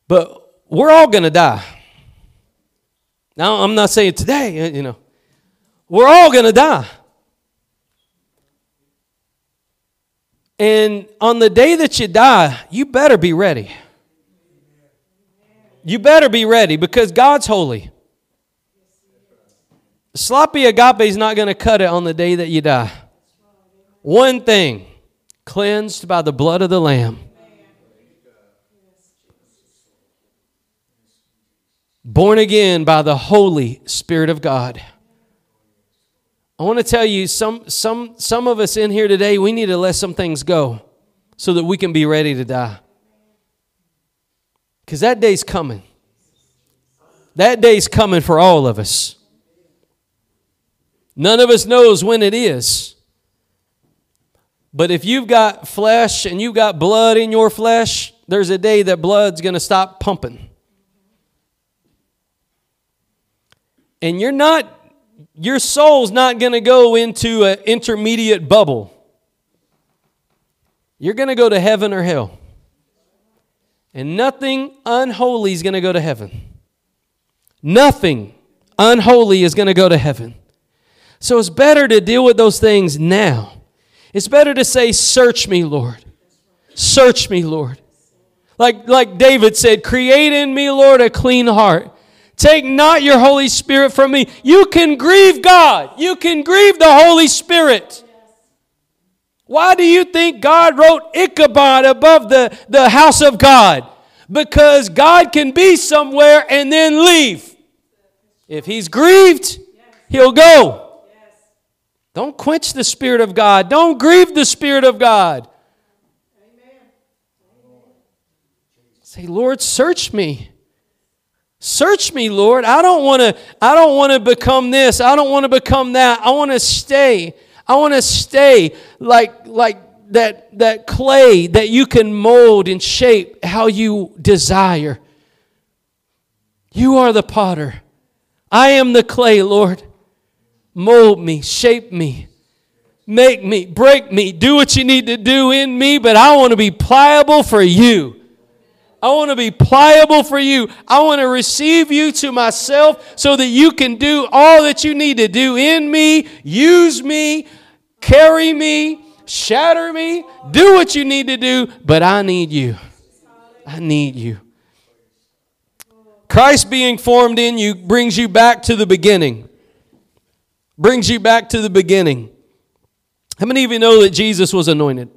But we're all going to die. Now, I'm not saying today, you know. We're all going to die. And on the day that you die, you better be ready. You better be ready because God's holy. Sloppy agape is not going to cut it on the day that you die. One thing cleansed by the blood of the Lamb. Born again by the Holy Spirit of God. I want to tell you some, some, some of us in here today, we need to let some things go so that we can be ready to die. Because that day's coming. That day's coming for all of us. None of us knows when it is. But if you've got flesh and you've got blood in your flesh, there's a day that blood's going to stop pumping. And you're not your soul's not going to go into an intermediate bubble. You're going to go to heaven or hell. And nothing unholy is going to go to heaven. Nothing unholy is going to go to heaven. So it's better to deal with those things now. It's better to say, Search me, Lord. Search me, Lord. Like, like David said, Create in me, Lord, a clean heart Take not your Holy Spirit from me. You can grieve God. You can grieve the Holy Spirit. Why do you think God wrote Ichabod above the, the house of God? Because God can be somewhere and then leave. If he's grieved, he'll go. Don't quench the Spirit of God. Don't grieve the Spirit of God. Say, Lord, search me. Search me, Lord. I don't want to I don't want to become this. I don't want to become that. I want to stay. I want to stay like like that that clay that you can mold and shape how you desire. You are the potter. I am the clay, Lord. Mold me, shape me, make me, break me, do what you need to do in me, but I want to be pliable for you. I want to be pliable for you. I want to receive you to myself so that you can do all that you need to do in me, use me, carry me, shatter me, do what you need to do, but I need you. I need you. Christ being formed in you brings you back to the beginning. Brings you back to the beginning. How many of you know that Jesus was anointed?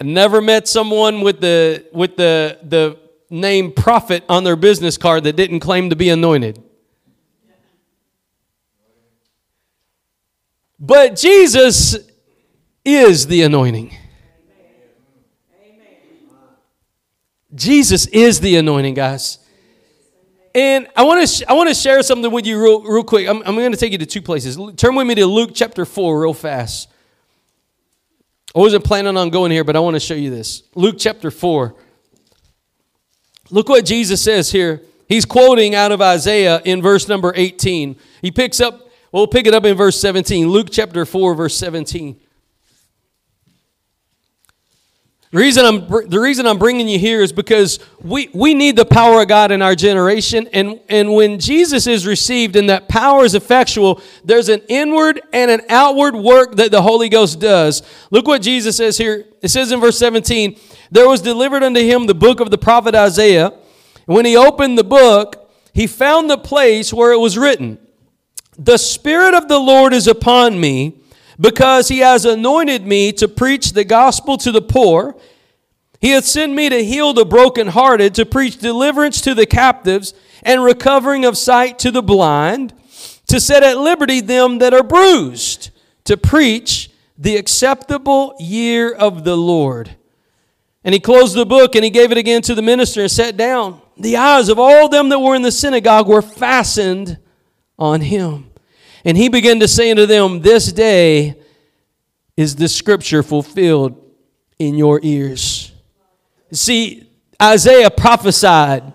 I never met someone with the with the the name prophet on their business card that didn't claim to be anointed. But Jesus is the anointing. Jesus is the anointing, guys. And I want to sh- I want to share something with you real, real quick. I'm, I'm going to take you to two places. Turn with me to Luke chapter 4 real fast. I wasn't planning on going here, but I want to show you this. Luke chapter 4. Look what Jesus says here. He's quoting out of Isaiah in verse number 18. He picks up, we'll pick it up in verse 17. Luke chapter 4, verse 17. The reason, I'm, the reason I'm bringing you here is because we, we need the power of God in our generation. And, and when Jesus is received and that power is effectual, there's an inward and an outward work that the Holy Ghost does. Look what Jesus says here. It says in verse 17, There was delivered unto him the book of the prophet Isaiah. And when he opened the book, he found the place where it was written, The Spirit of the Lord is upon me because he has anointed me to preach the gospel to the poor. He hath sent me to heal the brokenhearted, to preach deliverance to the captives, and recovering of sight to the blind, to set at liberty them that are bruised, to preach the acceptable year of the Lord. And he closed the book and he gave it again to the minister and sat down. The eyes of all them that were in the synagogue were fastened on him. And he began to say unto them, This day is the scripture fulfilled in your ears. See, Isaiah prophesied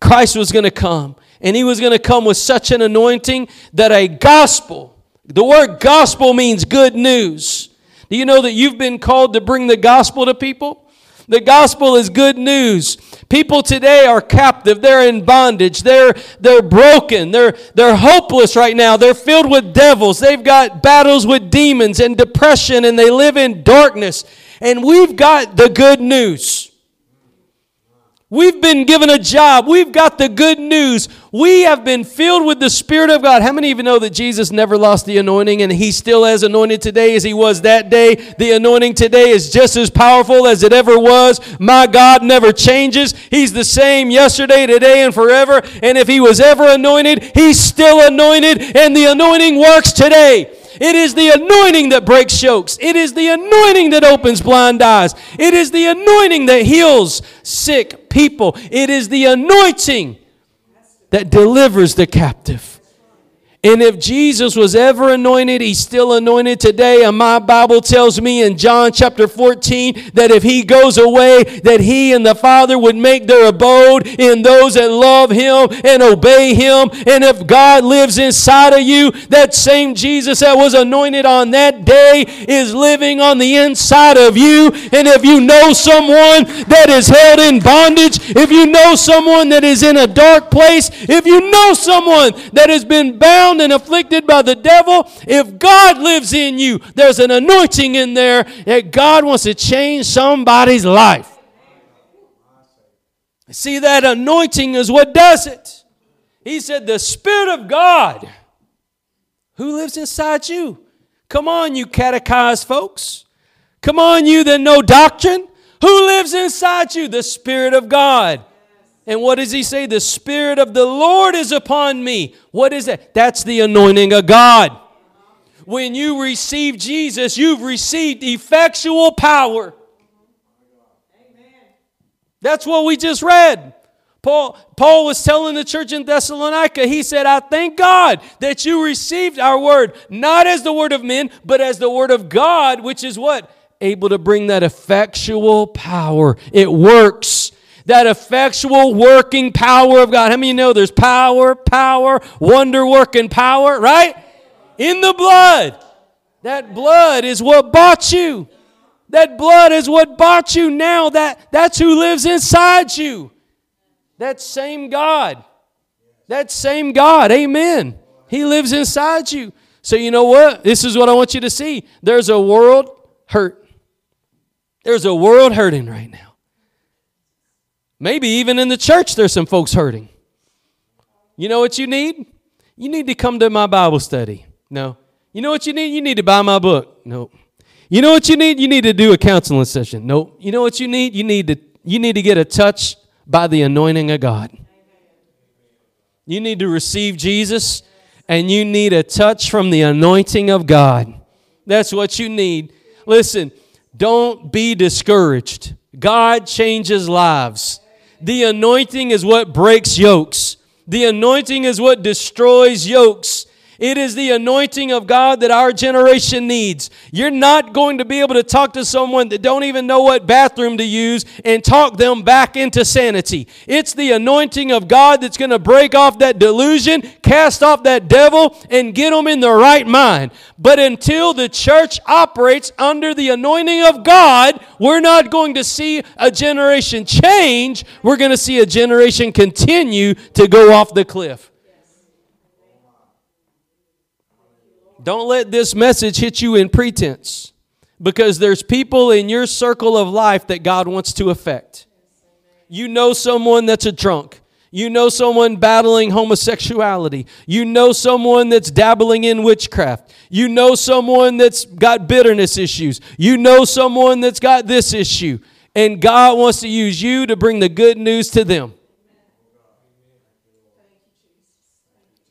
Christ was going to come, and he was going to come with such an anointing that a gospel, the word gospel means good news. Do you know that you've been called to bring the gospel to people? The gospel is good news. People today are captive. They're in bondage. They're, they're broken. They're, they're hopeless right now. They're filled with devils. They've got battles with demons and depression, and they live in darkness. And we've got the good news. We've been given a job. We've got the good news. We have been filled with the Spirit of God. How many you know that Jesus never lost the anointing and He still as anointed today as He was that day? The anointing today is just as powerful as it ever was. My God never changes. He's the same yesterday, today, and forever. And if He was ever anointed, He's still anointed, and the anointing works today. It is the anointing that breaks yokes. It is the anointing that opens blind eyes. It is the anointing that heals sick people. It is the anointing that delivers the captive. And if Jesus was ever anointed, he's still anointed today. And my Bible tells me in John chapter 14 that if he goes away, that he and the Father would make their abode in those that love him and obey him. And if God lives inside of you, that same Jesus that was anointed on that day is living on the inside of you. And if you know someone that is held in bondage, if you know someone that is in a dark place, if you know someone that has been bound bound and afflicted by the devil, if God lives in you, there's an anointing in there that God wants to change somebody's life. See, that anointing is what does it. He said, The Spirit of God who lives inside you. Come on, you catechized folks. Come on, you that know doctrine. Who lives inside you? The Spirit of God. And what does he say? The Spirit of the Lord is upon me. What is that? That's the anointing of God. When you receive Jesus, you've received effectual power. That's what we just read. Paul, Paul was telling the church in Thessalonica, he said, I thank God that you received our word, not as the word of men, but as the word of God, which is what? Able to bring that effectual power. It works. That effectual working power of God. How many you know there's power, power, wonder working power, right? In the blood. That blood is what bought you. That blood is what bought you now. That, that's who lives inside you. That same God. That same God. Amen. He lives inside you. So, you know what? This is what I want you to see. There's a world hurt. There's a world hurting right now. Maybe even in the church, there's some folks hurting. You know what you need? You need to come to my Bible study. No. You know what you need? You need to buy my book. Nope. You know what you need? You need to do a counseling session. Nope. You know what you need? You need to you need to get a touch by the anointing of God. You need to receive Jesus and you need a touch from the anointing of God. That's what you need. Listen, don't be discouraged. God changes lives. The anointing is what breaks yokes. The anointing is what destroys yokes. It is the anointing of God that our generation needs. You're not going to be able to talk to someone that don't even know what bathroom to use and talk them back into sanity. It's the anointing of God that's going to break off that delusion, cast off that devil, and get them in the right mind. But until the church operates under the anointing of God, we're not going to see a generation change. We're going to see a generation continue to go off the cliff. Don't let this message hit you in pretense because there's people in your circle of life that God wants to affect. You know someone that's a drunk. You know someone battling homosexuality. You know someone that's dabbling in witchcraft. You know someone that's got bitterness issues. You know someone that's got this issue. And God wants to use you to bring the good news to them.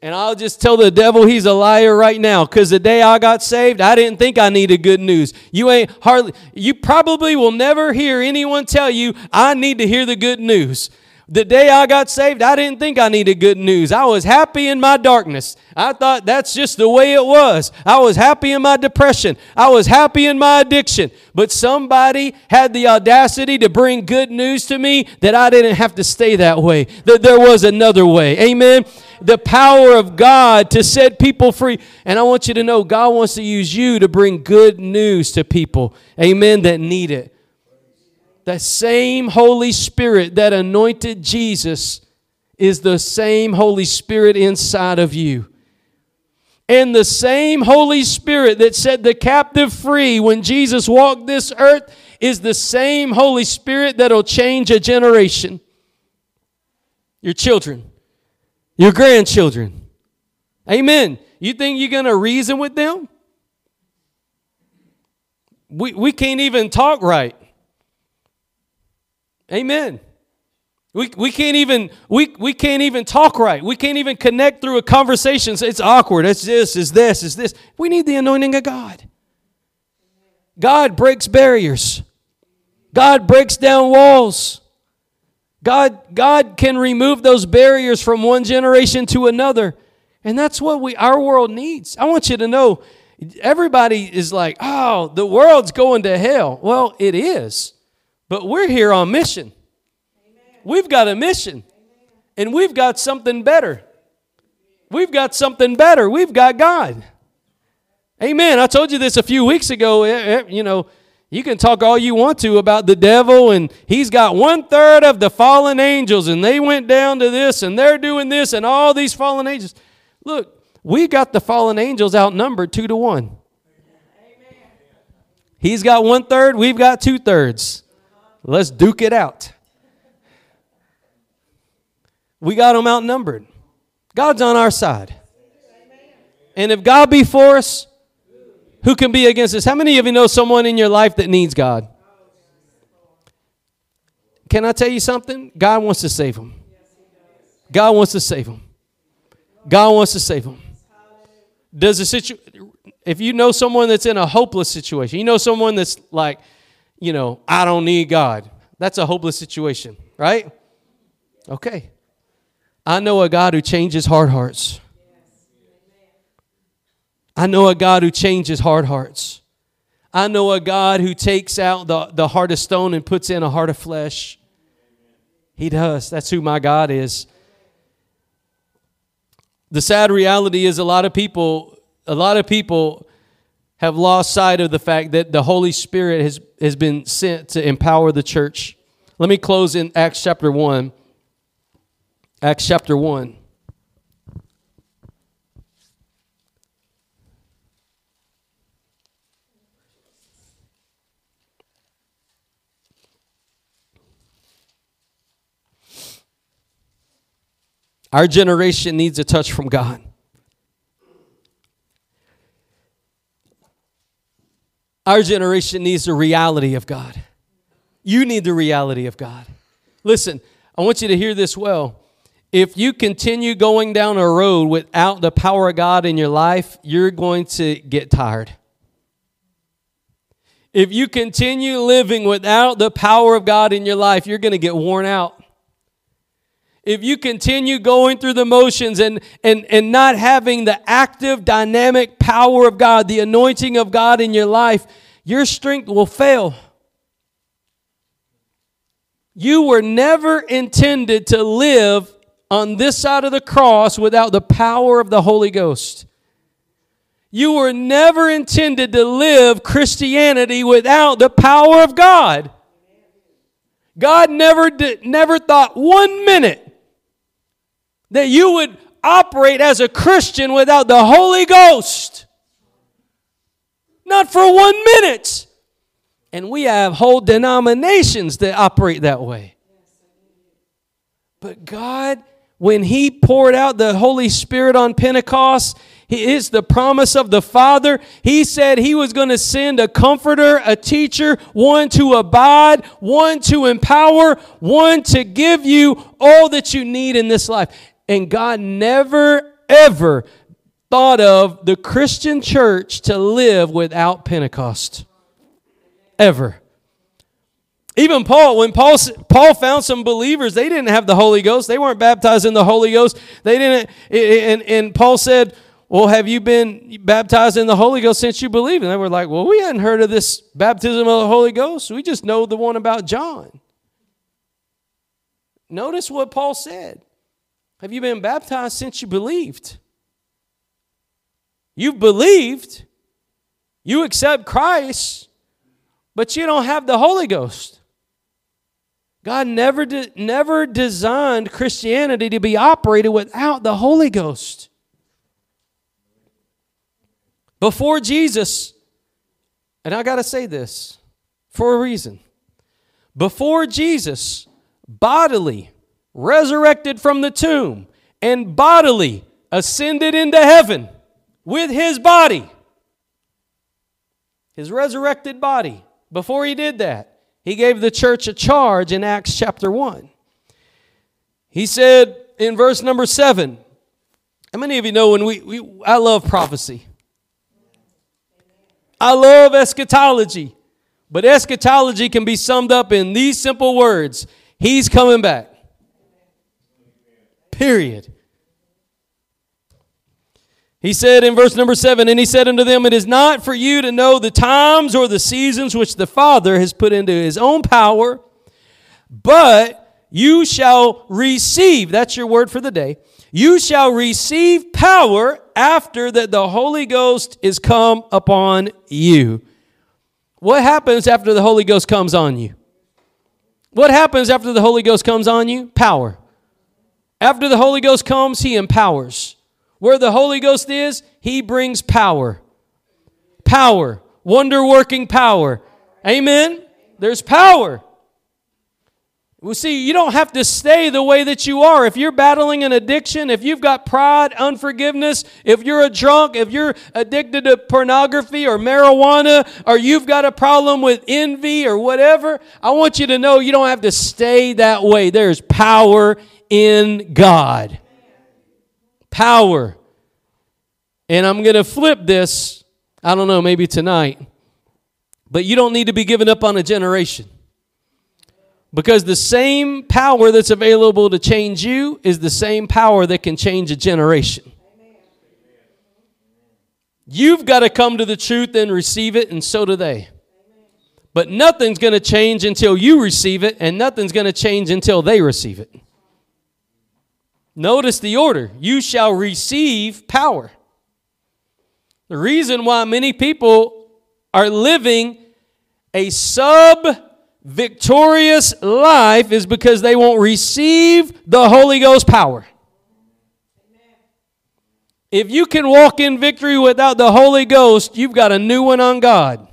And I'll just tell the devil he's a liar right now because the day I got saved, I didn't think I needed good news. You ain't hardly, you probably will never hear anyone tell you, I need to hear the good news. The day I got saved, I didn't think I needed good news. I was happy in my darkness. I thought that's just the way it was. I was happy in my depression. I was happy in my addiction. But somebody had the audacity to bring good news to me that I didn't have to stay that way, that there was another way. Amen the power of God to set people free. And I want you to know God wants to use you to bring good news to people, amen, that need it. That same Holy Spirit that anointed Jesus is the same Holy Spirit inside of you. And the same Holy Spirit that set the captive free when Jesus walked this earth is the same Holy Spirit that'll change a generation. Your children your grandchildren. Amen. You think you're going to reason with them? We, we can't even talk right. Amen. We, we can't even we, we can't even talk right. We can't even connect through a conversation. It's awkward. It's this, it's this, it's this. We need the anointing of God. God breaks barriers. God breaks down walls. God, God can remove those barriers from one generation to another. And that's what we our world needs. I want you to know everybody is like, "Oh, the world's going to hell." Well, it is. But we're here on mission. Amen. We've got a mission. Amen. And we've got something better. We've got something better. We've got God. Amen. I told you this a few weeks ago, eh, eh, you know, you can talk all you want to about the devil, and he's got one third of the fallen angels, and they went down to this, and they're doing this, and all these fallen angels. Look, we got the fallen angels outnumbered two to one. He's got one third, we've got two thirds. Let's duke it out. We got them outnumbered. God's on our side. And if God be for us, who can be against us? How many of you know someone in your life that needs God? Can I tell you something? God wants to save them. God wants to save them. God wants to save them. Does a situ if you know someone that's in a hopeless situation, you know someone that's like, you know, I don't need God. That's a hopeless situation, right? Okay. I know a God who changes hard hearts. I know a God who changes hard hearts. I know a God who takes out the, the heart of stone and puts in a heart of flesh. He does. That's who my God is. The sad reality is a lot of people, a lot of people have lost sight of the fact that the Holy Spirit has, has been sent to empower the church. Let me close in Acts chapter 1. Acts chapter 1. Our generation needs a touch from God. Our generation needs the reality of God. You need the reality of God. Listen, I want you to hear this well. If you continue going down a road without the power of God in your life, you're going to get tired. If you continue living without the power of God in your life, you're going to get worn out if you continue going through the motions and, and, and not having the active, dynamic power of God, the anointing of God in your life, your strength will fail. You were never intended to live on this side of the cross without the power of the Holy Ghost. You were never intended to live Christianity without the power of God. God never did, never thought one minute that you would operate as a Christian without the Holy Ghost. Not for one minute. And we have whole denominations that operate that way. But God, when He poured out the Holy Spirit on Pentecost, He is the promise of the Father. He said He was going to send a comforter, a teacher, one to abide, one to empower, one to give you all that you need in this life. And God never, ever thought of the Christian church to live without Pentecost. Ever. Even Paul, when Paul, Paul found some believers, they didn't have the Holy Ghost. They weren't baptized in the Holy Ghost. They didn't, and, and Paul said, Well, have you been baptized in the Holy Ghost since you believe? And they were like, Well, we hadn't heard of this baptism of the Holy Ghost. We just know the one about John. Notice what Paul said. Have you been baptized since you believed? You've believed, you accept Christ, but you don't have the Holy Ghost. God never, de- never designed Christianity to be operated without the Holy Ghost. Before Jesus, and I got to say this for a reason. Before Jesus, bodily, resurrected from the tomb, and bodily ascended into heaven with his body, his resurrected body. Before he did that, he gave the church a charge in Acts chapter 1. He said in verse number 7, how many of you know when we, we I love prophecy? I love eschatology. But eschatology can be summed up in these simple words He's coming back. Period. He said in verse number seven, and he said unto them, It is not for you to know the times or the seasons which the Father has put into his own power, but you shall receive, that's your word for the day, you shall receive power after that the Holy Ghost is come upon you. What happens after the Holy Ghost comes on you? What happens after the Holy Ghost comes on you? Power. After the Holy Ghost comes, He empowers. Where the Holy Ghost is, He brings power. Power. Wonder working power. Amen? There's power. Well, see, you don't have to stay the way that you are. If you're battling an addiction, if you've got pride, unforgiveness, if you're a drunk, if you're addicted to pornography or marijuana, or you've got a problem with envy or whatever, I want you to know you don't have to stay that way. There's power in God. Power. And I'm going to flip this, I don't know, maybe tonight. But you don't need to be giving up on a generation. Because the same power that's available to change you is the same power that can change a generation. You've got to come to the truth and receive it, and so do they. But nothing's going to change until you receive it, and nothing's going to change until they receive it. Notice the order you shall receive power. The reason why many people are living a sub victorious life is because they won't receive the Holy Ghost power. If you can walk in victory without the Holy Ghost, you've got a new one on God.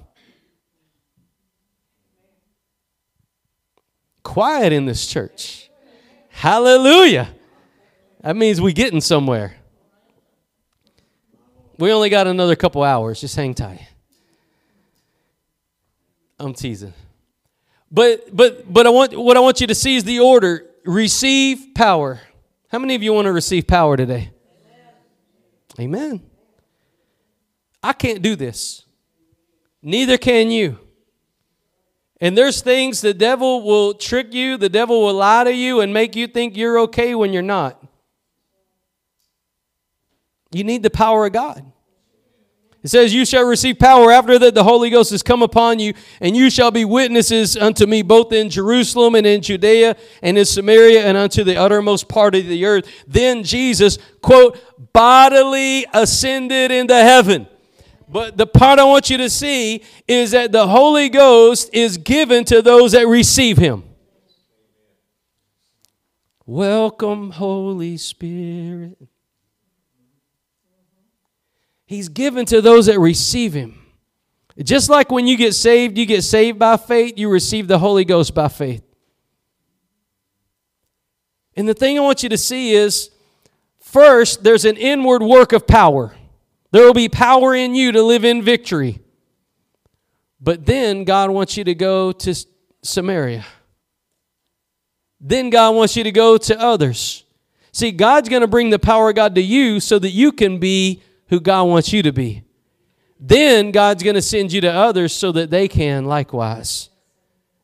Quiet in this church. Hallelujah. That means we getting somewhere. We only got another couple hours. Just hang tight. I'm teasing. But but but I want what I want you to see is the order. Receive power. How many of you want to receive power today? Amen. I can't do this. Neither can you. And there's things the devil will trick you, the devil will lie to you and make you think you're okay when you're not. You need the power of God. It says, You shall receive power after that the Holy Ghost has come upon you, and you shall be witnesses unto me both in Jerusalem and in Judea and in Samaria and unto the uttermost part of the earth. Then Jesus, quote, bodily ascended into heaven. But the part I want you to see is that the Holy Ghost is given to those that receive Him. Welcome, Holy Spirit. He's given to those that receive Him. Just like when you get saved, you get saved by faith, you receive the Holy Ghost by faith. And the thing I want you to see is First, there's an inward work of power. There will be power in you to live in victory. But then God wants you to go to Samaria. Then God wants you to go to others. See, God's going to bring the power of God to you so that you can be who God wants you to be. Then God's going to send you to others so that they can likewise.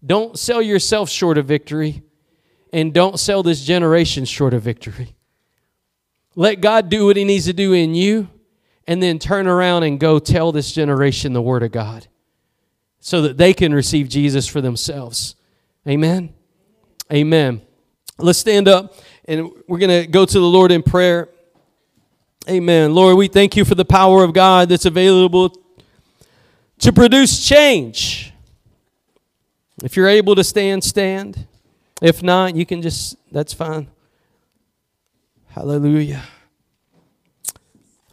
Don't sell yourself short of victory, and don't sell this generation short of victory. Let God do what He needs to do in you, and then turn around and go tell this generation the Word of God so that they can receive Jesus for themselves. Amen. Amen. Let's stand up and we're going to go to the Lord in prayer. Amen. Lord, we thank you for the power of God that's available to produce change. If you're able to stand, stand. If not, you can just, that's fine. Hallelujah.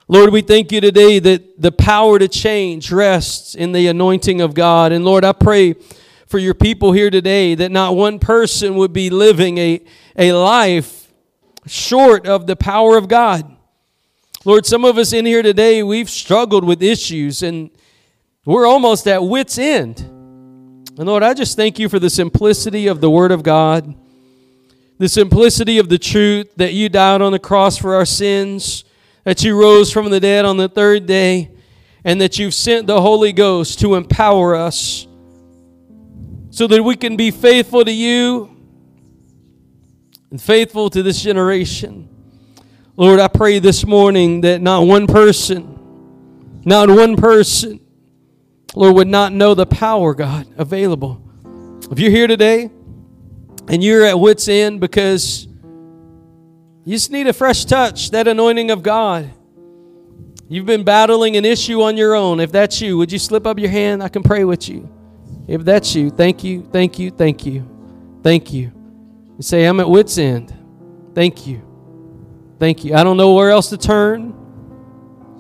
Lord, we thank you today that the power to change rests in the anointing of God. And Lord, I pray for your people here today that not one person would be living a, a life short of the power of God. Lord, some of us in here today, we've struggled with issues and we're almost at wits' end. And Lord, I just thank you for the simplicity of the Word of God the simplicity of the truth that you died on the cross for our sins, that you rose from the dead on the third day, and that you've sent the Holy Ghost to empower us so that we can be faithful to you and faithful to this generation. Lord, I pray this morning that not one person, not one person, Lord, would not know the power, God, available. If you're here today, and you're at wits' end because you just need a fresh touch, that anointing of God. You've been battling an issue on your own. If that's you, would you slip up your hand? I can pray with you. If that's you, thank you, thank you, thank you, thank you. And say, I'm at wits' end. Thank you. Thank you. I don't know where else to turn.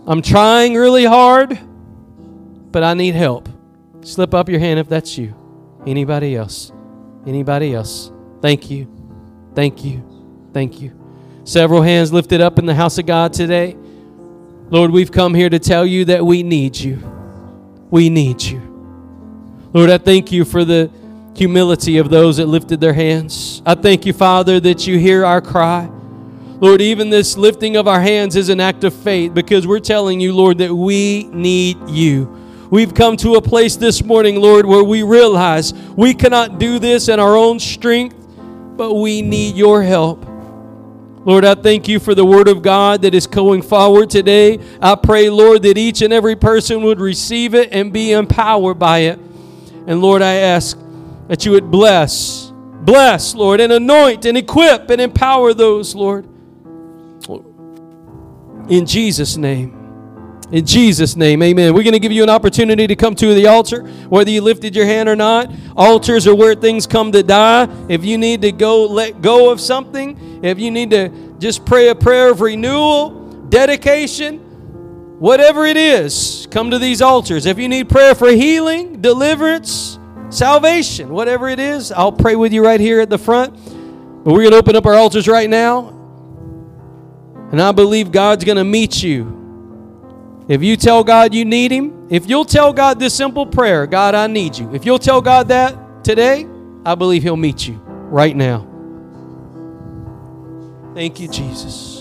I'm trying really hard, but I need help. Slip up your hand if that's you. Anybody else? Anybody else? Thank you. Thank you. Thank you. Several hands lifted up in the house of God today. Lord, we've come here to tell you that we need you. We need you. Lord, I thank you for the humility of those that lifted their hands. I thank you, Father, that you hear our cry. Lord, even this lifting of our hands is an act of faith because we're telling you, Lord, that we need you. we've come to a place this morning, Lord, where we realize we cannot do this in our own strength, but we need your help. Lord, I thank you for the word of God that is going forward today. I pray, Lord, that each and every person would receive it and be empowered by it. And Lord, I ask that you would bless, bless, Lord, and anoint and equip and empower those, Lord. In Jesus' name. In Jesus' name, amen. We're going to give you an opportunity to come to the altar, whether you lifted your hand or not. Altars are where things come to die. If you need to go let go of something, if you need to just pray a prayer of renewal, dedication, whatever it is, come to these altars. If you need prayer for healing, deliverance, salvation, whatever it is, I'll pray with you right here at the front. But we're going to open up our altars right now. And I believe God's going to meet you if you tell God you need Him, if you'll tell God this simple prayer, God, I need you. If you'll tell God that today, I believe He'll meet you right now. Thank you, Jesus.